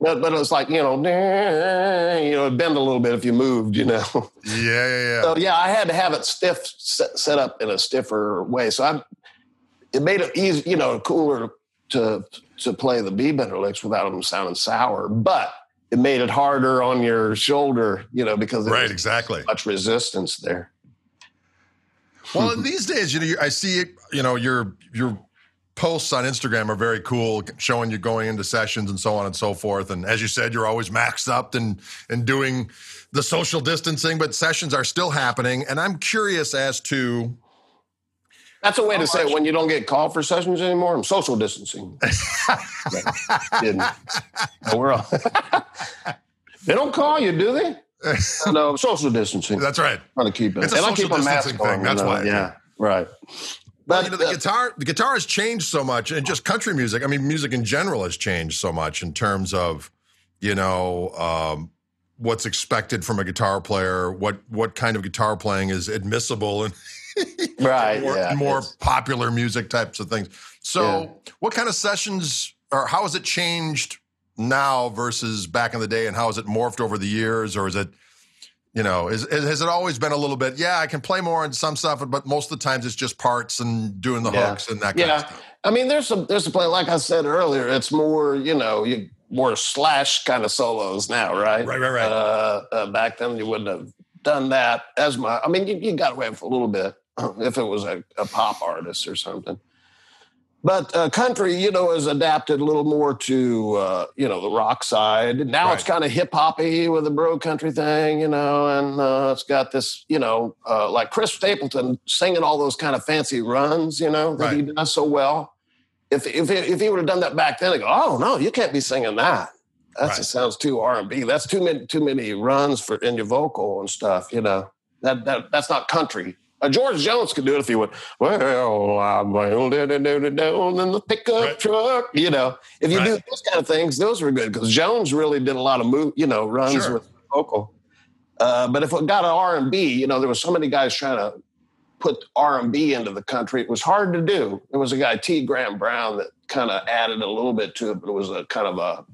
Speaker 3: but but it's like you know, you know, bend a little bit if you moved, you know.
Speaker 1: Yeah, yeah, yeah.
Speaker 3: So yeah, I had to have it stiff set, set up in a stiffer way. So I, it made it easy, you know, cooler to to play the B bender licks without them sounding sour, but it made it harder on your shoulder, you know, because
Speaker 1: right, exactly,
Speaker 3: much resistance there.
Speaker 1: Well, in these days, you know, I see, you know, your your posts on Instagram are very cool, showing you going into sessions and so on and so forth. And as you said, you're always maxed up and and doing the social distancing, but sessions are still happening. And I'm curious as to
Speaker 3: That's a way to say it when you don't get called for sessions anymore. I'm social distancing. (laughs) Didn't. we're all. (laughs) they don't call you, do they? (laughs) no, social distancing.
Speaker 1: That's right.
Speaker 3: Trying to keep it.
Speaker 1: It's a social distancing thing. On, That's why.
Speaker 3: Yeah. Right.
Speaker 1: But you know, the uh, guitar, the guitar has changed so much, and just country music. I mean, music in general has changed so much in terms of, you know, um, what's expected from a guitar player, what what kind of guitar playing is admissible, and
Speaker 3: right,
Speaker 1: more,
Speaker 3: yeah,
Speaker 1: more popular music types of things. So, yeah. what kind of sessions, or how has it changed now versus back in the day, and how has it morphed over the years, or is it? You know, is, is, has it always been a little bit? Yeah, I can play more on some stuff, but most of the times it's just parts and doing the yeah. hooks and that kind yeah. of stuff.
Speaker 3: I mean, there's some there's a play like I said earlier. It's more, you know, you more slash kind of solos now, right?
Speaker 1: Right, right, right.
Speaker 3: Uh, uh, back then, you wouldn't have done that as much. I mean, you, you got away with a little bit (clears throat) if it was a, a pop artist or something. But uh, country, you know, has adapted a little more to, uh, you know, the rock side. Now right. it's kind of hip hoppy with the bro country thing, you know, and uh, it's got this, you know, uh, like Chris Stapleton singing all those kind of fancy runs, you know, that right. he does so well if if if he would have done that back then, I go, oh no, you can't be singing that. That right. just sounds too R and B. That's too many too many runs for in your vocal and stuff. You know that that that's not country. Uh, George Jones could do it if he would. Well, I'm down in the pickup right. truck. You know, if you right. do those kind of things, those were good because Jones really did a lot of move. You know, runs sure. with vocal. Uh, but if it got an R and B, you know, there was so many guys trying to put R&B into the country. It was hard to do. There was a guy T. Graham Brown that kind of added a little bit to it, but it was a kind of a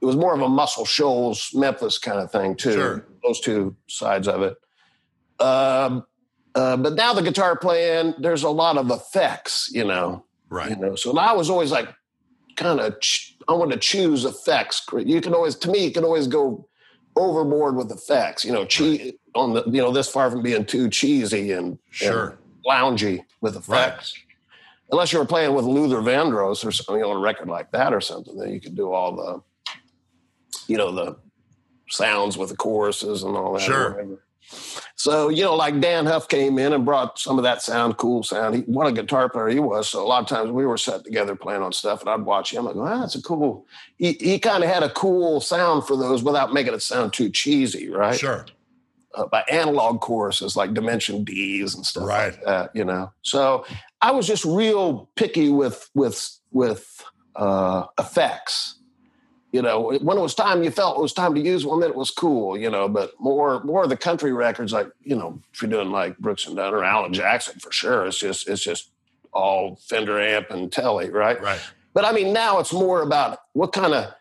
Speaker 3: it was more of a Muscle Shoals, Memphis kind of thing too. Sure. Those two sides of it. Um, uh, but now the guitar playing, there's a lot of effects, you know.
Speaker 1: Right.
Speaker 3: You know, so I was always like, kind of, ch- I want to choose effects. You can always, to me, you can always go overboard with effects. You know, che- on the you know this far from being too cheesy and,
Speaker 1: sure.
Speaker 3: and loungy with effects. Right. Unless you were playing with Luther Vandross or something you know, on a record like that or something, then you could do all the, you know, the sounds with the choruses and all that.
Speaker 1: Sure.
Speaker 3: So, you know, like Dann Huff came in and brought some of that sound, cool sound. He, what a guitar player he was. So a lot of times we were set together playing on stuff and I'd watch him. I go, ah, that's a cool. He, he kind of had a cool sound for those without making it sound too cheesy, right?
Speaker 1: Sure.
Speaker 3: Uh, by analog choruses like Dimension Ds and stuff
Speaker 1: right.
Speaker 3: like that, you know. So I was just real picky with with with uh, effects you know, when it was time, you felt it was time to use one that was cool, you know. But more, more of the country records, like you know, if you're doing like Brooks and Dunn or Alan Jackson, for sure, it's just it's just all Fender amp and Telly, right?
Speaker 1: Right.
Speaker 3: But I mean, now it's more about what kind of.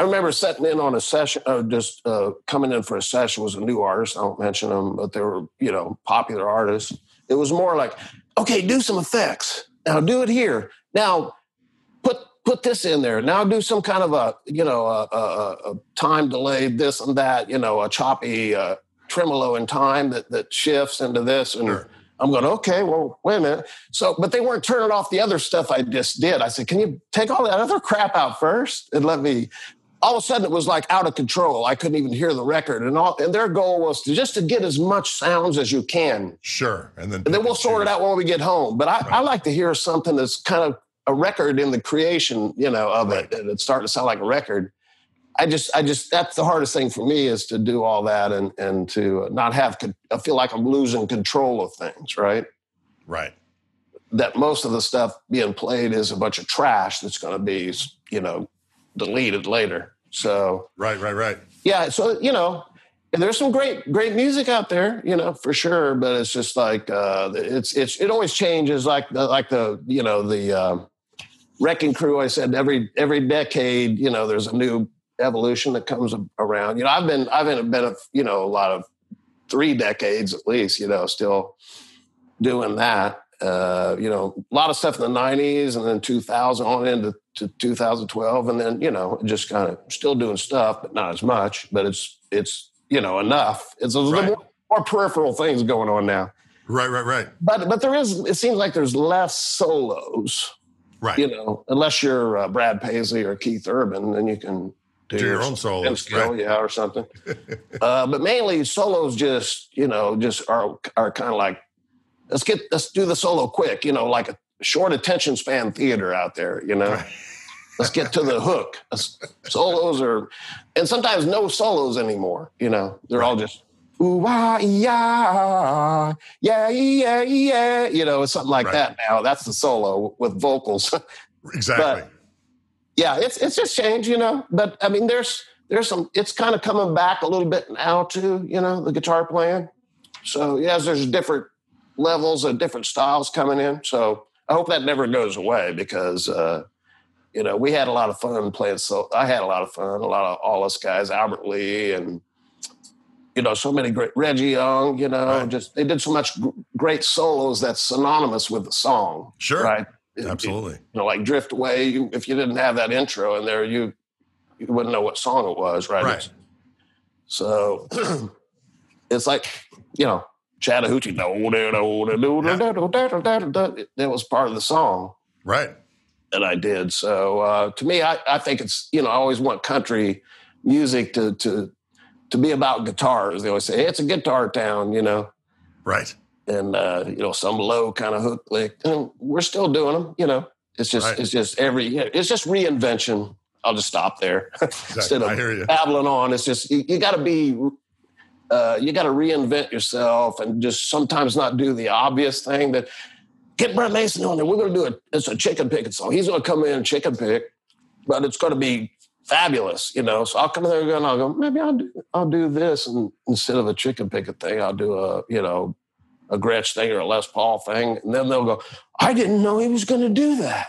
Speaker 3: I remember setting in on a session, or just uh, coming in for a session was a new artist. I don't mention them, but they were you know popular artists. It was more like, okay, do some effects now. Do it here now put this in there. Now do some kind of a you know a, a, a time delay this and that you know a choppy uh, tremolo in time that that shifts into this. And sure. i'm going okay well wait a minute. So but they weren't turning off the other stuff i just did. I said can you take all that other crap out first and let me all of a sudden it was like out of control. I couldn't even hear the record. And all and their goal was to just to get as much sounds as you can.
Speaker 1: Sure. And then
Speaker 3: and then we'll sort it out when we get home. But I, right. I like to hear something that's kind of a record in the creation, you know, of it, and it's starting to sound like a record. I just, I just, that's the hardest thing for me is to do all that and and to not have, I feel like I'm losing control of things, right?
Speaker 1: Right.
Speaker 3: That most of the stuff being played is a bunch of trash that's going to be, you know, deleted later. So.
Speaker 1: Right, right, right.
Speaker 3: Yeah. So you know, and there's some great great music out there you know for sure but it's just like uh it's it's it always changes like the like the you know the uh, wrecking crew i said every every decade you know there's a new evolution that comes around. You know i've been i've been a you know a lot of three decades at least you know still doing that. Uh, you know a lot of stuff in the 90s and then 2000 on into to 2012 and then you know just kind of still doing stuff but not as much but it's it's you know enough. It's a right. more, more peripheral things going on now.
Speaker 1: Right right right.
Speaker 3: But but there is it seems like there's less solos
Speaker 1: Right.
Speaker 3: You know, unless you're uh, Brad Paisley or Keith Urban, then you can
Speaker 1: do, do your, your own solos, skill,
Speaker 3: right. yeah, or something. (laughs) uh, but mainly solos, just you know, just are are kind of like let's get let's do the solo quick. You know, like a short attention span theater out there. You know. Right. Let's get to the hook. Solos are, and sometimes no solos anymore. You know, they're all just ooh ah yeah yeah yeah yeah. You know, something like right. that now. That's the solo with vocals. (laughs)
Speaker 1: exactly. But,
Speaker 3: yeah, it's it's just changed. You know, but I mean, there's there's some. It's kind of coming back a little bit now too. You know, the guitar playing. So yes, there's different levels of different styles coming in. So I hope that never goes away because. uh you know, we had a lot of fun playing. So I had a lot of fun. A lot of all us guys, Albert Lee, and you know, so many great Reggie Young. You know, right. just they did so much great solos that's synonymous with the song.
Speaker 1: Sure,
Speaker 3: right?
Speaker 1: Absolutely.
Speaker 3: You know, like Drift Away. You, if you didn't have that intro in there, you you wouldn't know what song it was, right?
Speaker 1: Right.
Speaker 3: So (clears throat) it's like you know, Chattahoochee. That was part of the song.
Speaker 1: Right
Speaker 3: that I did. So uh, to me, I, I think it's you know I always want country music to to to be about guitars. They always say hey, it's a guitar town, you know.
Speaker 1: Right.
Speaker 3: And uh, you know some low kind of hook lick. And we're still doing them. You know, it's just right. it's just every it's just reinvention. I'll just stop there (laughs) exactly. instead of babbling on. It's just you, you got to be. Uh, you got to reinvent yourself and just sometimes not do the obvious thing that get Brent Mason on there. We're going to do it. It's a chicken picking song. He's going to come in and chicken pick, but it's going to be fabulous, you know. So I'll come there and I'll go, maybe I'll do, I'll do this, and instead of a chicken picket thing, I'll do a you know a Gretsch thing or a Les Paul thing, and then they'll go, I didn't know he was going to do that.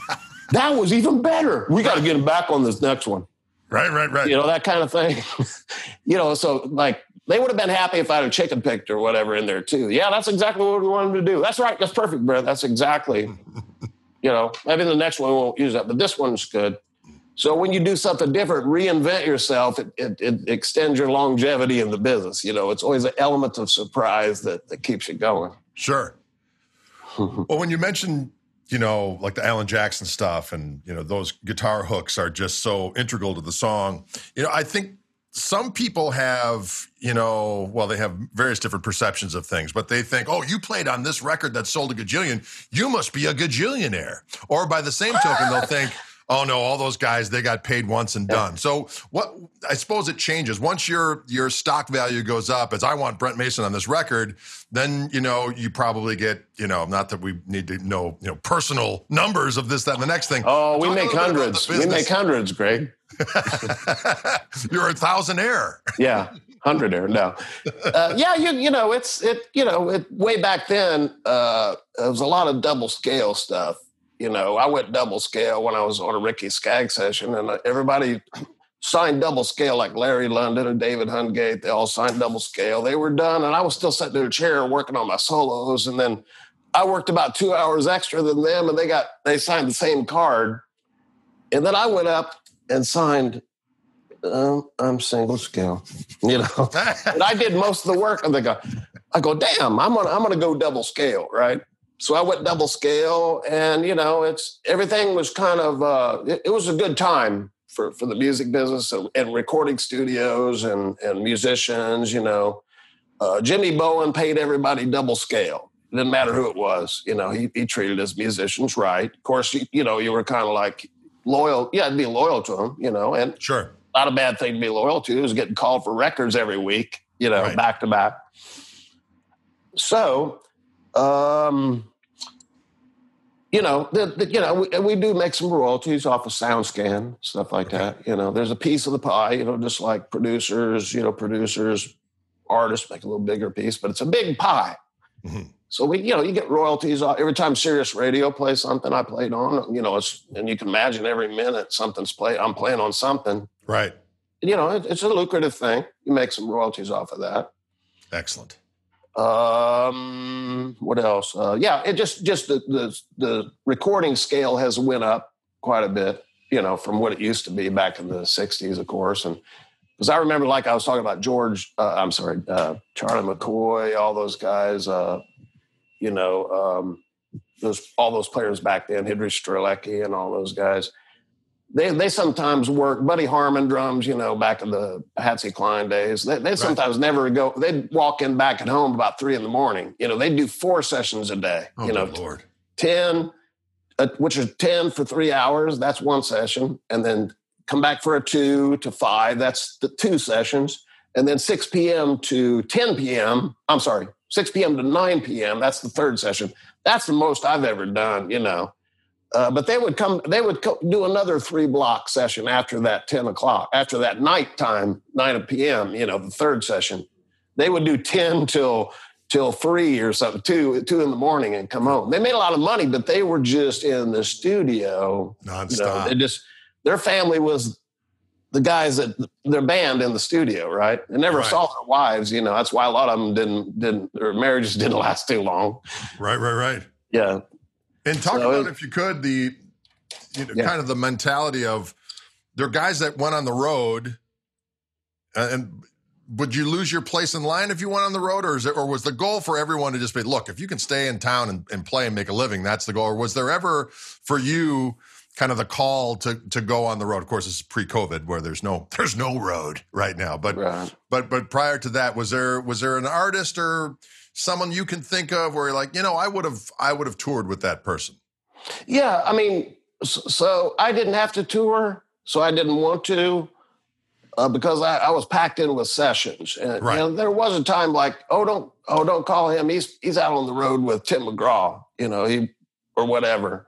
Speaker 3: (laughs) that was even better. We got to get him back on this next one.
Speaker 1: Right, right, right.
Speaker 3: You know that kind of thing. (laughs) you know, so like they would have been happy if I had a chicken picked or whatever in there too. Yeah, that's exactly what we wanted to do. That's right. That's perfect, Brent. That's exactly. (laughs) you know, maybe the next one we won't use that, but this one's good. So when you do something different, reinvent yourself. It, it, it extends your longevity in the business. You know, it's always an element of surprise that, that keeps you going.
Speaker 1: Sure. (laughs) well, when you mentioned you know, like the Alan Jackson stuff and, you know, those guitar hooks are just so integral to the song. You know, I think some people have, you know, well, they have various different perceptions of things, but they think, oh, you played on this record that sold a gajillion, you must be a gajillionaire. Or by the same token, they'll think, oh no, all those guys they got paid once and done. So what I suppose it changes once your your stock value goes up. As I want Brent Mason on this record, then you know you probably get you know not that we need to know you know personal numbers of this that and the next thing.
Speaker 3: Oh, we make hundreds. We make hundreds, Greg. (laughs)
Speaker 1: You're a thousandaire. (laughs)
Speaker 3: yeah. hundred air. no. Uh, yeah, you you know it's it you know it way back then uh, it was a lot of double scale stuff you know, I went double scale when I was on a Ricky Skaggs session, and uh, everybody (clears throat) signed double scale, like Larrie Londin and David Hungate. They all signed double scale. They were done, and I was still sitting in a chair working on my solos. And then I worked about two hours extra than them, and they got they signed the same card. And then I went up and signed. Um, I'm single scale, (laughs) you know. (laughs) and I did most of the work. And they go, I go, damn, I'm gonna I'm gonna go double scale, right? So I went double scale, and you know, it's everything was kind of uh, it, it, was a good time for for the music business and, and recording studios and and musicians. You know, uh, Jimmy Bowen paid everybody double scale. It didn't matter who it was. You know, he he treated his musicians right. Of course, you, you know, you were kind of like loyal. Yeah, I'd be loyal to him. You know, and
Speaker 1: sure,
Speaker 3: not a bad thing to be loyal to. Is getting called for records every week. You know, right. back to back. So um, you know, the, the, you know, we, we, do make some royalties off of SoundScan stuff like okay. that. You know, there's a piece of the pie. You know, just like producers, you know, producers, artists make a little bigger piece, but it's a big pie. Mm-hmm. So we, you know, you get royalties every time Sirius Radio plays something I played on. You know, it's and you can imagine every minute something's play. I'm playing on something.
Speaker 1: Right.
Speaker 3: You know, it, it's a lucrative thing. You make some royalties off of that.
Speaker 1: Excellent.
Speaker 3: Um, what else? Uh, yeah, it just just the, the the recording scale has went up quite a bit, you know, from what it used to be back in the '60s, of course, and because I remember, like I was talking about George, uh, I'm sorry, uh, Charlie McCoy, all those guys, uh, you know, um, those all those players back then, Henry Strzelecki and all those guys. They they sometimes work. Buddy Harman drums, you know, back in the Patsy Cline days. They they sometimes right. never go. They'd walk in back at home about three in the morning. You know, they'd do four sessions a day.
Speaker 1: Oh,
Speaker 3: you know,
Speaker 1: Lord.
Speaker 3: ten, uh, which is ten for three hours. That's one session, and then come back for a two to five. That's the two sessions, and then six p.m. to ten p.m. I'm sorry, six p.m. to nine p.m. That's the third session. That's the most I've ever done. You know uh, but they would come, they would co- do another three block session after that 10 o'clock, after that nighttime, 9 p.m., you know, the third session. They would do 10 till till three or something, two, two in the morning and come home. They made a lot of money, but they were just in the studio.
Speaker 1: Nonstop. You know,
Speaker 3: they just, their family was the guys that their band in the studio, right? They never right. saw their wives, you know. That's why a lot of them didn't didn't their marriages didn't last too long.
Speaker 1: Right, right, right.
Speaker 3: Yeah.
Speaker 1: And talk so, about, if you could, the you know, yeah. kind of the mentality of there are guys that went on the road, uh, and would you lose your place in line if you went on the road, or is it, or was the goal for everyone to just be, look, if you can stay in town and, and play and make a living, that's the goal? Or was there ever for you? kind of the call to to go on the road. Of course, this is pre-COVID, where there's no (laughs) there's no road right now. But right. but but prior to that, was there was there an artist or someone you can think of where you're like, you know, I would have I would have toured with that person?
Speaker 3: Yeah, I mean, so I didn't have to tour, so I didn't want to. Uh, because I, I, was packed in with sessions, and right. know, there was a time like, oh, don't, oh, don't call him. He's he's out on the road with Tim McGraw, you know, he or whatever.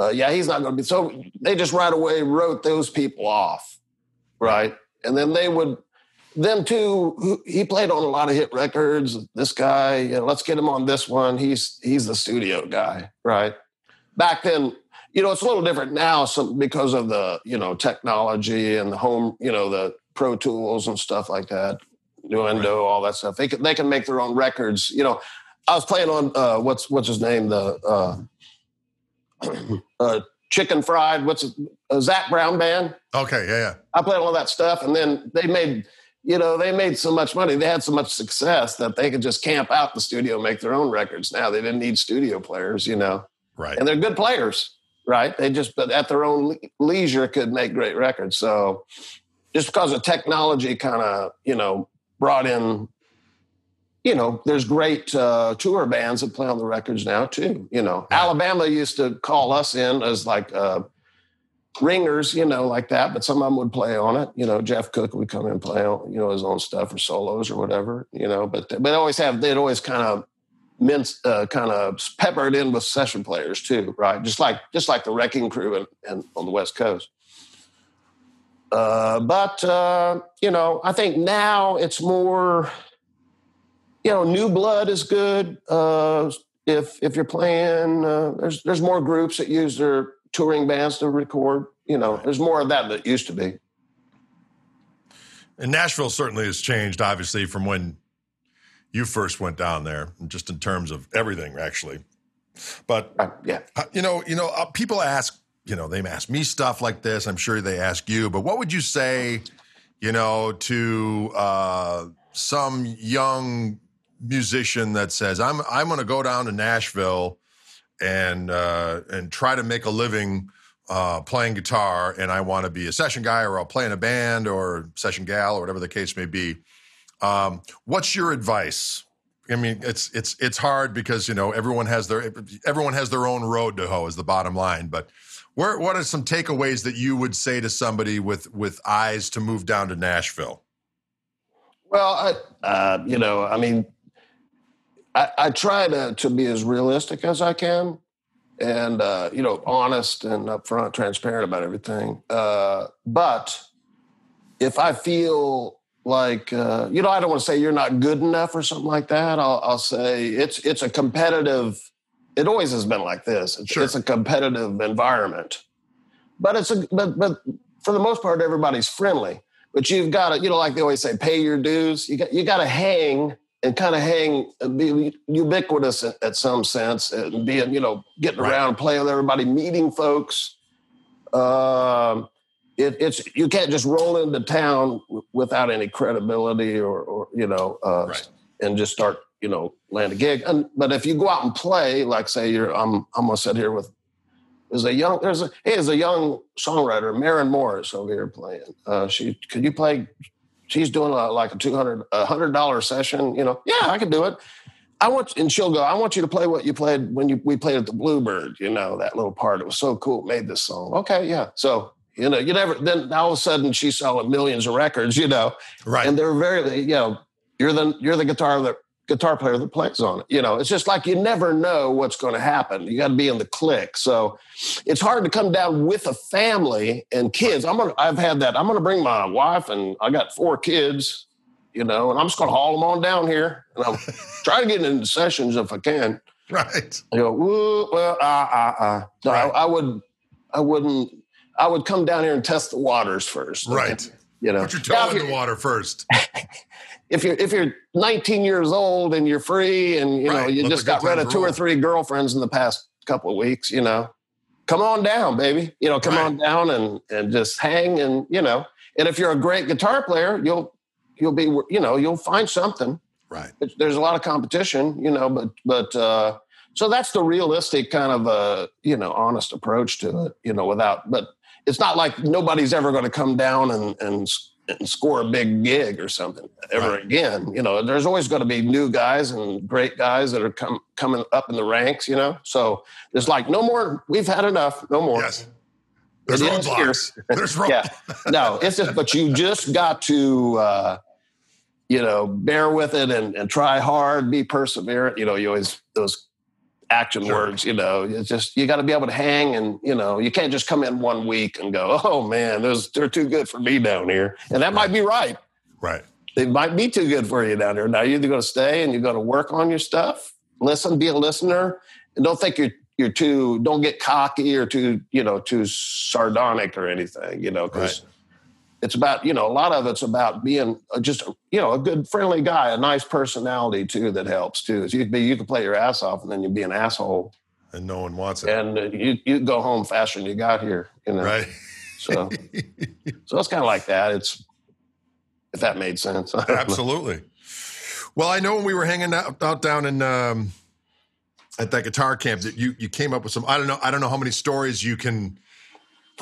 Speaker 3: Uh, yeah, he's not going to be. So they just right away wrote those people off, right? And then they would them too. He played on a lot of hit records. This guy, you know, let's get him on this one. He's he's the studio guy, right? Back then, you know, it's a little different now, some because of the you know technology and the home, you know, the Pro Tools and stuff like that, Nuendo, right. all that stuff. They can they can make their own records. You know, I was playing on uh, what's what's his name, the uh, (clears throat) uh, Chicken Fried, what's it, a Zac Brown band.
Speaker 1: Okay, yeah, yeah.
Speaker 3: I played all that stuff, and then they made you know, they made so much money, they had so much success that they could just camp out the studio, make their own records. Now they didn't need studio players, you know.
Speaker 1: Right.
Speaker 3: And they're good players, right? They just, but at their own leisure, could make great records. So just because of technology kind of, you know, brought in, you know, there's great uh, tour bands that play on the records now too. You know. Alabama used to call us in as like, uh, ringers, you know, like that. But some of them would play on it. You know, Jeff Cook would come in and play you know, his own stuff or solos or whatever. You know, but but they always have they'd always kind of mince, uh, kind of peppered in with session players too, right? Just like just like the Wrecking Crew and, and on the West Coast. Uh, but uh, you know, I think now it's more. You know, new blood is good. Uh, if if you're playing, uh, there's there's more groups that use their touring bands to record. You know, there's more of that than it used to be.
Speaker 1: And Nashville certainly has changed, obviously, from when you first went down there, just in terms of everything, actually. But
Speaker 3: uh, yeah,
Speaker 1: you know, you know, uh, people ask, you know, they ask me stuff like this. I'm sure they ask you, but what would you say, you know, to uh, some young musician that says, "I'm I'm going to go down to Nashville and uh, and try to make a living uh, playing guitar, and I want to be a session guy, or I'll play in a band, or session gal, or whatever the case may be. Um, what's your advice? I mean, it's it's it's hard because you know everyone has their everyone has their own road to hoe is the bottom line. But where what are some takeaways that you would say to somebody with with eyes to move down to Nashville?
Speaker 3: Well, I, uh, you know, I mean, I, I try to, to be as realistic as I can and, uh, you know, honest and upfront, transparent about everything. Uh, but if I feel like, uh, you know, I don't want to say you're not good enough or something like that. I'll, I'll say it's, it's a competitive, it always has been like this. It's, sure. it's a competitive environment, but it's a, but, but for the most part, everybody's friendly. But you've got to, you know, like they always say, pay your dues. You got, you got to hang and kind of hang, be ubiquitous at, at, some sense, and being, you know, getting right. around, playing with everybody, meeting folks. Um, it, it's you can't just roll into town w- without any credibility or, or you know, uh, right. and just start, you know, land a gig. And but if you go out and play, like say you're, I'm, I'm gonna sit here with There's a young there's a hey, there's a young songwriter, Maren Morris over here playing. Uh, she could you play? She's doing a, like a two hundred a hundred dollar session. You know, yeah, I can do it. I want, and she'll go. I want you to play what you played when you we played at the Bluebird. You know that little part. It was so cool. It made this song. Okay, yeah. So you know, you never. Then all of a sudden, she's selling millions of records. You know,
Speaker 1: right?
Speaker 3: And they're very, you know, you're the you're the guitar that guitar player that plays on it. You know, it's just like you never know what's going to happen. You got to be in the click. So it's hard to come down with a family and kids. I'm gonna. I've had that. I'm gonna bring my wife and I got four kids you know, and I'm just going to haul them on down here. And I'm (laughs) trying to get into sessions if I can.
Speaker 1: Right.
Speaker 3: You go, well, ah, ah, ah. No, right. I, I, would, I wouldn't, I would come down here and test the waters first.
Speaker 1: Right.
Speaker 3: You know,
Speaker 1: put your toe in the water first. (laughs)
Speaker 3: if you're if you're 19 years old and you're free and you right. know you Let just got rid of two or three girlfriends in the past couple of weeks, you know, come on down, baby. You know, come right. on down and and just hang and you know. And if you're a great guitar player, you'll you'll be you know you'll find something
Speaker 1: right
Speaker 3: there's a lot of competition you know but but uh so that's the realistic kind of uh you know honest approach to it you know without but it's not like nobody's ever going to come down and and and score a big gig or something ever right. again. You know, there's always going to be new guys and great guys that are come, coming up in the ranks. You know, so there's like no more. We've had enough. No more.
Speaker 1: Yes. There's roadblocks. There's roadblocks.
Speaker 3: yeah. No, it's just, but you just got to, uh, you know, bear with it and, and try hard, be perseverant. You know, you always, those action sure. words, you know, it's just, you got to be able to hang and, you know, you can't just come in one week and go, oh man, those, they're too good for me down here. And that right. might be right.
Speaker 1: Right.
Speaker 3: They might be too good for you down here. Now you're either going to stay and you're going to work on your stuff, listen, be a listener, and don't think you're you're too don't get cocky or too you know too sardonic or anything you know because right. It's about you know a lot of it's about being just you know a good friendly guy a nice personality too that helps too so you be you can play your ass off and then you'd be an asshole.
Speaker 1: And no one wants it.
Speaker 3: And you you go home faster than you got here you know?
Speaker 1: Right.
Speaker 3: So so it's kind of like that. It's if that made sense. (laughs)
Speaker 1: Absolutely. Well i know when we were hanging out, out down in um at that guitar camp that you you came up with some I don't know I don't know how many stories you can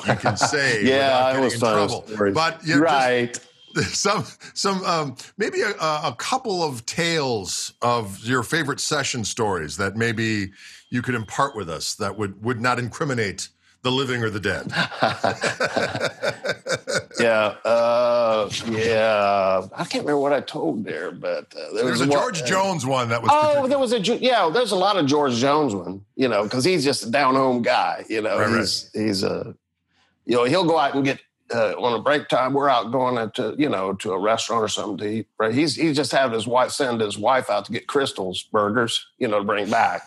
Speaker 1: you can say (laughs)
Speaker 3: yeah I was in trouble.
Speaker 1: but
Speaker 3: you know, right (laughs)
Speaker 1: some some um, maybe a, a, couple of tales of your favorite session stories that maybe you could impart with us that would would not incriminate the living or the dead. (laughs)
Speaker 3: yeah, uh, yeah. I can't remember what I told there, but uh,
Speaker 1: there, was, a George uh, Jones one that was.
Speaker 3: Oh, there was a yeah. There's a lot of George Jones one, you know, because he's just a down home guy. You know, right, he's right. he's a, you know, he'll go out and get uh, on a break time, we're out going to you know to a restaurant or something to eat. Right? He's he's just having his wife send his wife out to get Krystal's burgers, you know, to bring back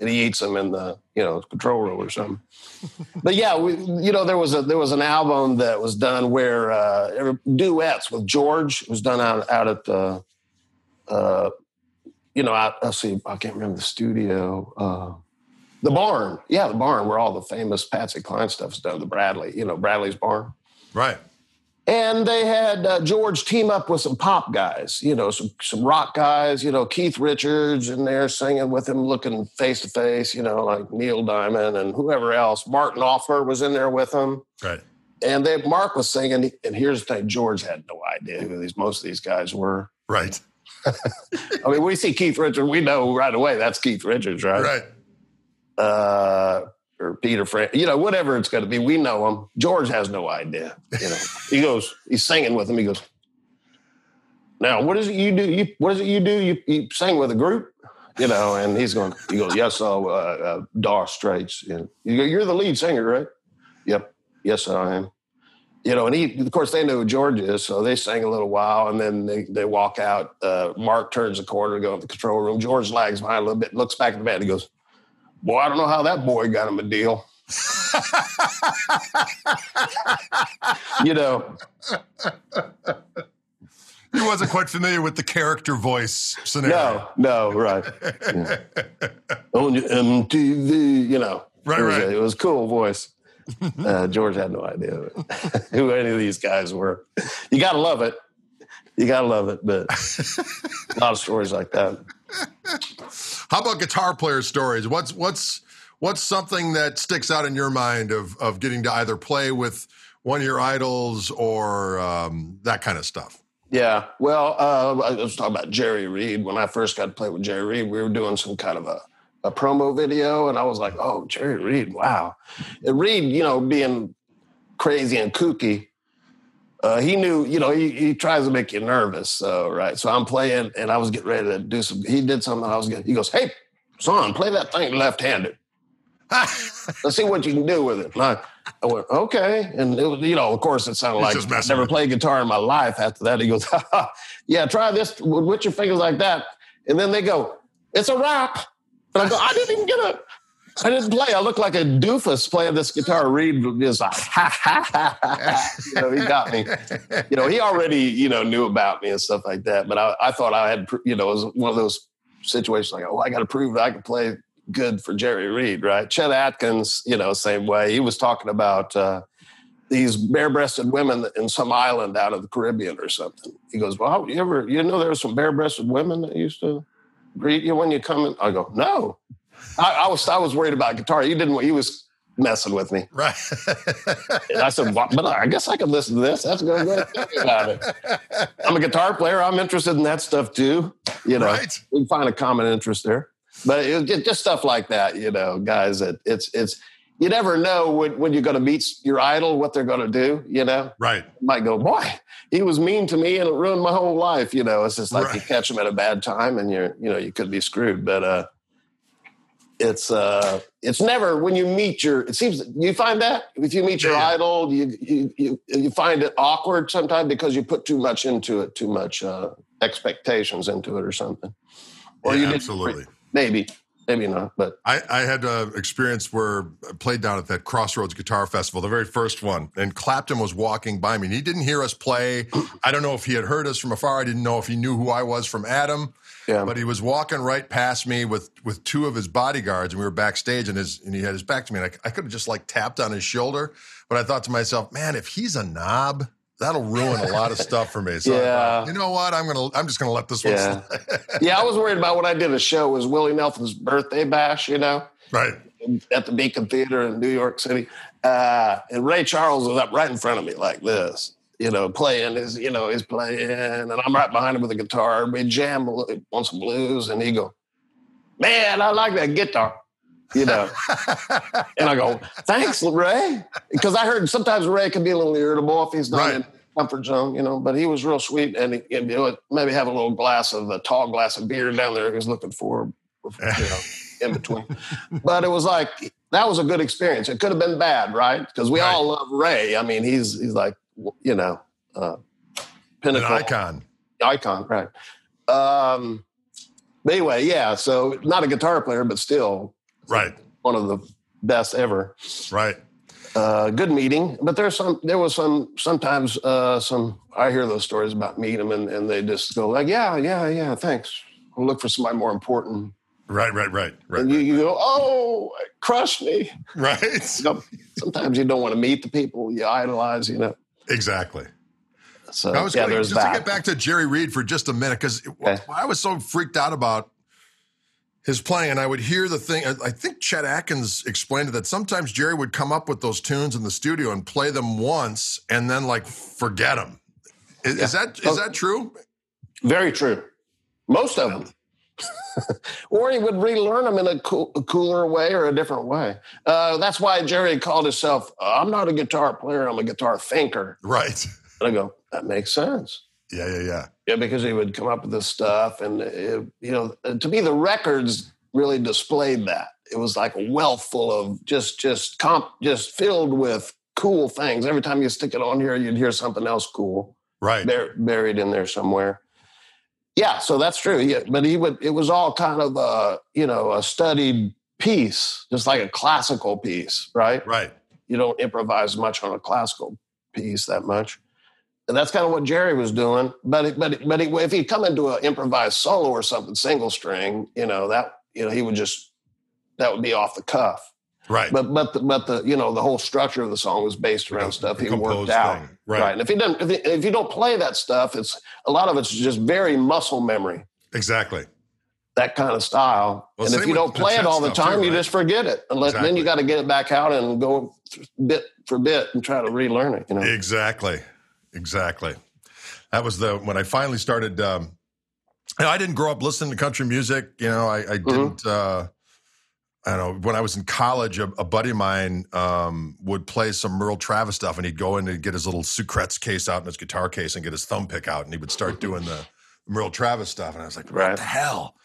Speaker 3: and he eats them in the you know control room or something. (laughs) but yeah, we, you know there was a there was an album that was done where uh, duets with George was done out out at the uh, you know I, let's see I can't remember the studio. Uh, the barn, yeah, the barn where all the famous Patsy Cline stuff's done. The Bradley, you know, Bradley's barn,
Speaker 1: right?
Speaker 3: And they had uh, George team up with some pop guys, you know, some some rock guys, you know, Keith Richards in there singing with him, looking face to face, you know, like Neil Diamond and whoever else. Mark Knopfler was in there with him.
Speaker 1: Right.
Speaker 3: And they Mark was singing, and here's the thing: George had no idea who these most of these guys were.
Speaker 1: Right. (laughs)
Speaker 3: I mean, we see Keith Richards, we know right away that's Keith Richards, right?
Speaker 1: Right.
Speaker 3: Uh, or Peter Frank, you know, whatever it's going to be. We know him. George has no idea. You know, he goes, he's singing with him. He goes, now, what is it you do? You, what is it you do? You, you sing with a group, you know? And he's going, he goes, yes, uh, uh, Dire Straits. You know, you're the lead singer, right? Yep. Yes, I am. You know, and he, of course, they know who George is, so they sing a little while, and then they, they walk out. Uh, Mark turns the corner to go to the control room. George lags behind a little bit, looks back at the band, he goes, Boy, I don't know how that boy got him a deal. (laughs) you know.
Speaker 1: He wasn't quite familiar with the character voice scenario.
Speaker 3: No, no, right. Yeah. (laughs) On MTV, you know.
Speaker 1: Right,
Speaker 3: it was,
Speaker 1: right.
Speaker 3: A, it was a cool voice. Uh, George had no idea (laughs) who any of these guys were. You got to love it. You got to love it, but a lot of stories like that.
Speaker 1: How about guitar player stories? What's what's what's something that sticks out in your mind of of getting to either play with one of your idols or um, that kind of stuff?
Speaker 3: Yeah, well, uh, I was talking about Jerry Reed. When I first got to play with Jerry Reed, we were doing some kind of a, a promo video, and I was like, "Oh, Jerry Reed, wow!" And Reed, you know, being crazy and kooky, uh, he knew, you know, he, he tries to make you nervous. So, right. So I'm playing and I was getting ready to do some, he did something. I was getting, he goes, Hey, son, play that thing left handed. (laughs) Let's see what you can do with it. And I, I went, okay. And it was, you know, of course, it sounded He's like I never played guitar in my life. After that, he goes, yeah, try this with your fingers like that. And then they go, it's a rap. And I go, I didn't even get it. I didn't play. I looked like a doofus playing this guitar. Reed was like, ha, ha, ha, ha. You know, he got me. You know, he already, you know, knew about me and stuff like that. But I, I thought I had, you know, it was one of those situations like, oh, I got to prove that I can play good for Jerry Reed, right? Chet Atkins, you know, same way. He was talking about uh, these bare-breasted women in some island out of the Caribbean or something. He goes, well, you ever, you know, there were some bare-breasted women that used to greet you when you come in? I go, no. I, I, was I was worried about guitar. He didn't. He was messing with me.
Speaker 1: Right.
Speaker 3: I said, well, but I guess I could listen to this. That's good. about it. I'm a guitar player. I'm interested in that stuff too. You know, right. we can find a common interest there. But it, just, just stuff like that, you know, guys. That it's it's you never know when, when you're going to meet your idol what they're going to do. You know,
Speaker 1: right?
Speaker 3: You might go, boy, he was mean to me and it ruined my whole life. You know, it's just like right. you catch him at a bad time and you're you know you could be screwed. But uh, it's uh it's never when you meet your it seems you find that? If you meet your yeah. idol you, you you you find it awkward sometimes because you put too much into it too much uh expectations into it or something?
Speaker 1: Or yeah, you absolutely.
Speaker 3: maybe maybe not but
Speaker 1: i i had an experience where I played down at that crossroads guitar festival the very first one and clapton was walking by me and he didn't hear us play. I don't know if he had heard us from afar i didn't know if he knew who i was from adam yeah. But he was walking right past me with with two of his bodyguards, and we were backstage, and his and he had his back to me, and I, I could have just like tapped on his shoulder, but I thought to myself, man, if he's a knob, that'll ruin a lot of (laughs) stuff for me. So yeah. Thought, you know what? I'm gonna I'm just gonna let this one
Speaker 3: yeah. (laughs) yeah, I was worried about when I did a show was Willie Nelson's birthday bash, you know?
Speaker 1: Right.
Speaker 3: At the Beacon Theater in New York City. Uh, and Ray Charles was up right in front of me like this you know, playing his, you know, he's playing, and I'm right behind him with a guitar. We jam on some blues, and he go, "Man, I like that guitar," you know. (laughs) and I go, "Thanks, Ray," because I heard sometimes Ray can be a little irritable if he's not right. in comfort zone, you know. But he was real sweet, and he, you know, maybe have a little glass of a tall glass of beer down there. He was looking for, you know, (laughs) in between. but it was like that was a good experience. It could have been bad, right? Because we right. all love Ray. I mean, he's he's like you know, uh,
Speaker 1: pinnacle An icon,
Speaker 3: icon, right? Um, anyway, yeah. So not a guitar player, but still,
Speaker 1: right,
Speaker 3: one of the best ever.
Speaker 1: Right.
Speaker 3: Uh, good meeting, but there's some. There was some. Sometimes uh, some. I hear those stories about meeting them, and, and they just go like, "Yeah, yeah, yeah, thanks." I'll look for somebody more important.
Speaker 1: Right, right, right, right.
Speaker 3: And you, you go, "Oh, crush me!" (laughs)
Speaker 1: Right.
Speaker 3: You know, sometimes you don't want to meet the people you idolize. You know.
Speaker 1: Exactly. So I was yeah, just that. to get back to Jerry Reed for just a minute because okay. I was so freaked out about his playing, and I would hear the thing. I think Chet Atkins explained it that sometimes Jerry would come up with those tunes in the studio and play them once, and then like forget them. Is, yeah. is that is that true?
Speaker 3: Very true. Most of them. (laughs) or he would relearn them in a, cool, a, cooler way or a different way. Uh, that's why Jerry called himself, I'm not a guitar player, I'm a guitar thinker.
Speaker 1: Right.
Speaker 3: And I go, that makes sense.
Speaker 1: Yeah, yeah, yeah.
Speaker 3: Yeah, because he would come up with this stuff. And, it, you know, to me, the records really displayed that. It was like a wealth full of just, just comp, just filled with cool things. Every time you stick it on here, you'd hear something else cool.
Speaker 1: Right.
Speaker 3: Bur- buried in there somewhere. Yeah, so that's true. Yeah, but he would. It was all kind of a you know a studied piece, just like a classical piece, right?
Speaker 1: Right.
Speaker 3: You don't improvise much on a classical piece that much, and that's kind of what Jerry was doing. But but but he, if he'd come into an improvised solo or something, single string, you know that you know he would just that would be off the cuff.
Speaker 1: Right.
Speaker 3: But but the, but the you know the whole structure of the song was based around stuff he worked out. Right. right. And if you don't if, if you don't play that stuff, it's a lot of it's just very muscle memory.
Speaker 1: Exactly.
Speaker 3: that kind of style. Well, and if you don't play it all the time, too, right? you just forget it. Unless exactly. then you got to get it back out and go bit for bit and try to relearn it. You know
Speaker 1: exactly, exactly. That was the when I finally started. Um, I didn't grow up listening to country music. You know, I, I mm-hmm. didn't. Uh, I don't know. When I was in college, a, a buddy of mine um, would play some Merle Travis stuff, and he'd go in and get his little Sucrets case out in his guitar case and get his thumb pick out, and he would start doing the Merle Travis stuff. And I was like, "What right. the hell?"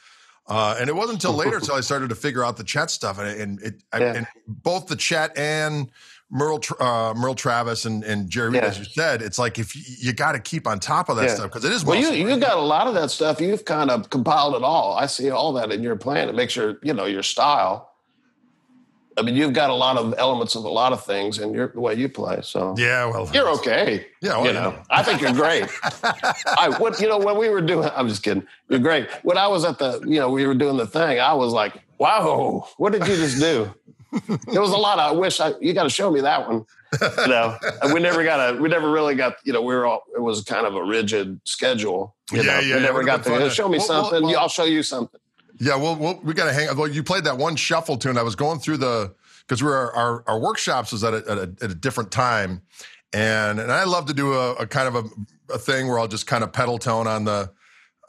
Speaker 1: Uh, and it wasn't until later (laughs) until I started to figure out the Chet stuff, and, and it, yeah. I, and both the Chet and Merle, uh, Merle Travis and, and Jerry, yeah. as you said, it's like if you, you got to keep on top of that yeah. stuff because it is.
Speaker 3: Well, you you got a lot of that stuff. You've kind of compiled it all. I see all that in your plan. It makes your you know your style. I mean, you've got a lot of elements of a lot of things in your the way you play. So
Speaker 1: yeah, well,
Speaker 3: you're okay.
Speaker 1: Yeah, well,
Speaker 3: you know, I think you're great. (laughs) I what you know when we were doing, I'm just kidding. You're great. When I was at the, you know, we were doing the thing. I was like, wow, what did you just do? There was a lot of. I wish I, you got to show me that one. (laughs) You know, we never got a. We never really got. You know, we were all. It was kind of a rigid schedule. You
Speaker 1: yeah,
Speaker 3: know,
Speaker 1: yeah.
Speaker 3: We never got to show me well, something. Well, well, I'll show you something.
Speaker 1: Yeah, well, well we got to hang. Well, you played that one shuffle tune. I was going through the because we were our, our workshops was at a, at a, at a different time, and and I love to do a, a kind of a, a thing where I'll just kind of pedal tone on the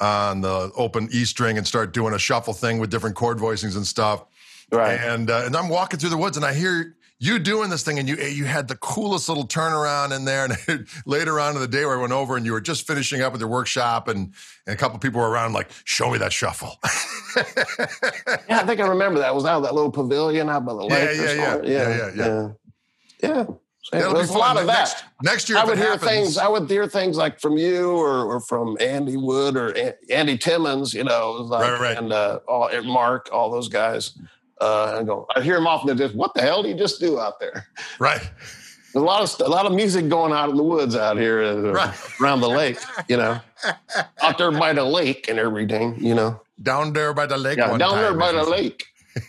Speaker 1: on the open E string and start doing a shuffle thing with different chord voicings and stuff.
Speaker 3: Right.
Speaker 1: And uh, and I'm walking through the woods and I hear you doing this thing and you you had the coolest little turnaround in there (laughs) and later on in the day where I went over and you were just finishing up with your workshop and, and a couple people were around like show me that shuffle (laughs)
Speaker 3: yeah I think I remember that it was out of that little pavilion out by the lake
Speaker 1: yeah yeah yeah. yeah yeah yeah
Speaker 3: yeah yeah There's a lot of
Speaker 1: next, that. Next year,
Speaker 3: I would hear
Speaker 1: happens,
Speaker 3: things. I would hear things like from you or, or from Andy Wood or Andy Timmons. You know, like,
Speaker 1: right, right.
Speaker 3: and uh, all, Mark, all those guys. Uh, and go, I hear him often just, what the hell do you just do out there? (laughs)
Speaker 1: Right.
Speaker 3: There's a lot of a lot of music going out in the woods out here uh, right. around the lake, you know, (laughs) out there by the lake and everything, you know.
Speaker 1: Down there by the lake.
Speaker 3: Yeah, down time, there by the lake. (laughs)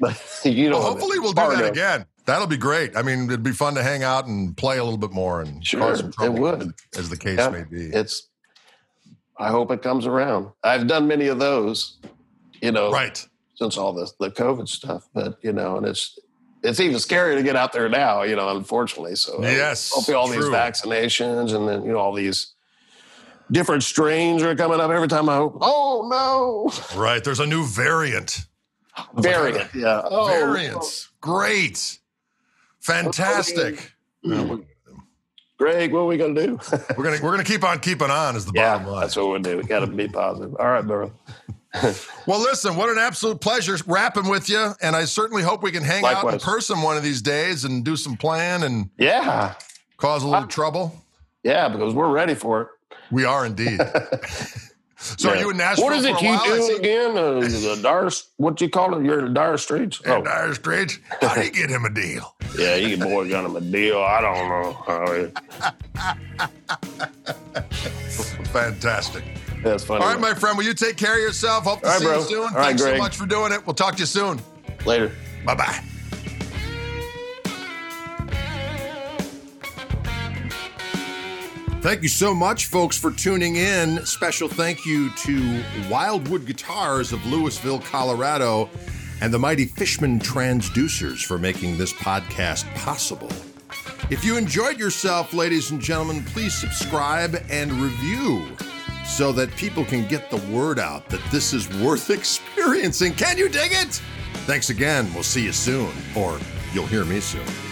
Speaker 1: but, you know, well, hopefully we'll do that of, again. That'll be great. I mean, it'd be fun to hang out and play a little bit more and
Speaker 3: sure, cause some trouble, it would,
Speaker 1: as the case yeah, may be.
Speaker 3: It's. I hope it comes around. I've done many of those, you know.
Speaker 1: Right
Speaker 3: since all the the COVID stuff. But you know, and it's it's even scarier to get out there now. You know, unfortunately. So uh,
Speaker 1: yes,
Speaker 3: hopefully all true. these vaccinations and then you know all these different strains are coming up every time I hope. Oh no!
Speaker 1: Right, there's a new variant. (laughs)
Speaker 3: Variant, yeah.
Speaker 1: Oh, variants, great, fantastic. Mm-hmm.
Speaker 3: Greg, what are we gonna do?
Speaker 1: we're gonna we're gonna keep on keeping on. Is the (laughs) yeah, bottom line.
Speaker 3: That's what we do. We got to be positive. All right, bro.
Speaker 1: Well, listen, what an absolute pleasure rapping with you, and I certainly hope we can hang Likewise. out in person one of these days and do some playing and
Speaker 3: yeah,
Speaker 1: cause a little I, trouble.
Speaker 3: Yeah, because we're ready for it.
Speaker 1: We are indeed. (laughs) so yeah. are you in Nashville?
Speaker 3: What is it you do again? Uh, the dire, what do you call it? You're in the dire straits.
Speaker 1: Oh. Dire straits. How do you get him a deal? (laughs)
Speaker 3: yeah, you boy got him a deal. I don't
Speaker 1: know. (laughs) Fantastic.
Speaker 3: That's funny.
Speaker 1: All right, my friend. Will you take care of yourself? Hope to
Speaker 3: All right,
Speaker 1: see
Speaker 3: bro.
Speaker 1: you soon.
Speaker 3: All
Speaker 1: Thanks
Speaker 3: right,
Speaker 1: so much for doing it. We'll talk to you soon.
Speaker 3: Later.
Speaker 1: Bye bye. Thank you so much, folks, for tuning in. Special thank you to Wildwood Guitars of Louisville, Colorado, and the mighty Fishman Transducers for making this podcast possible. If you enjoyed yourself, ladies and gentlemen, please subscribe and review so that people can get the word out that this is worth (laughs) experiencing. Can you dig it? Thanks again. We'll see you soon, or you'll hear me soon.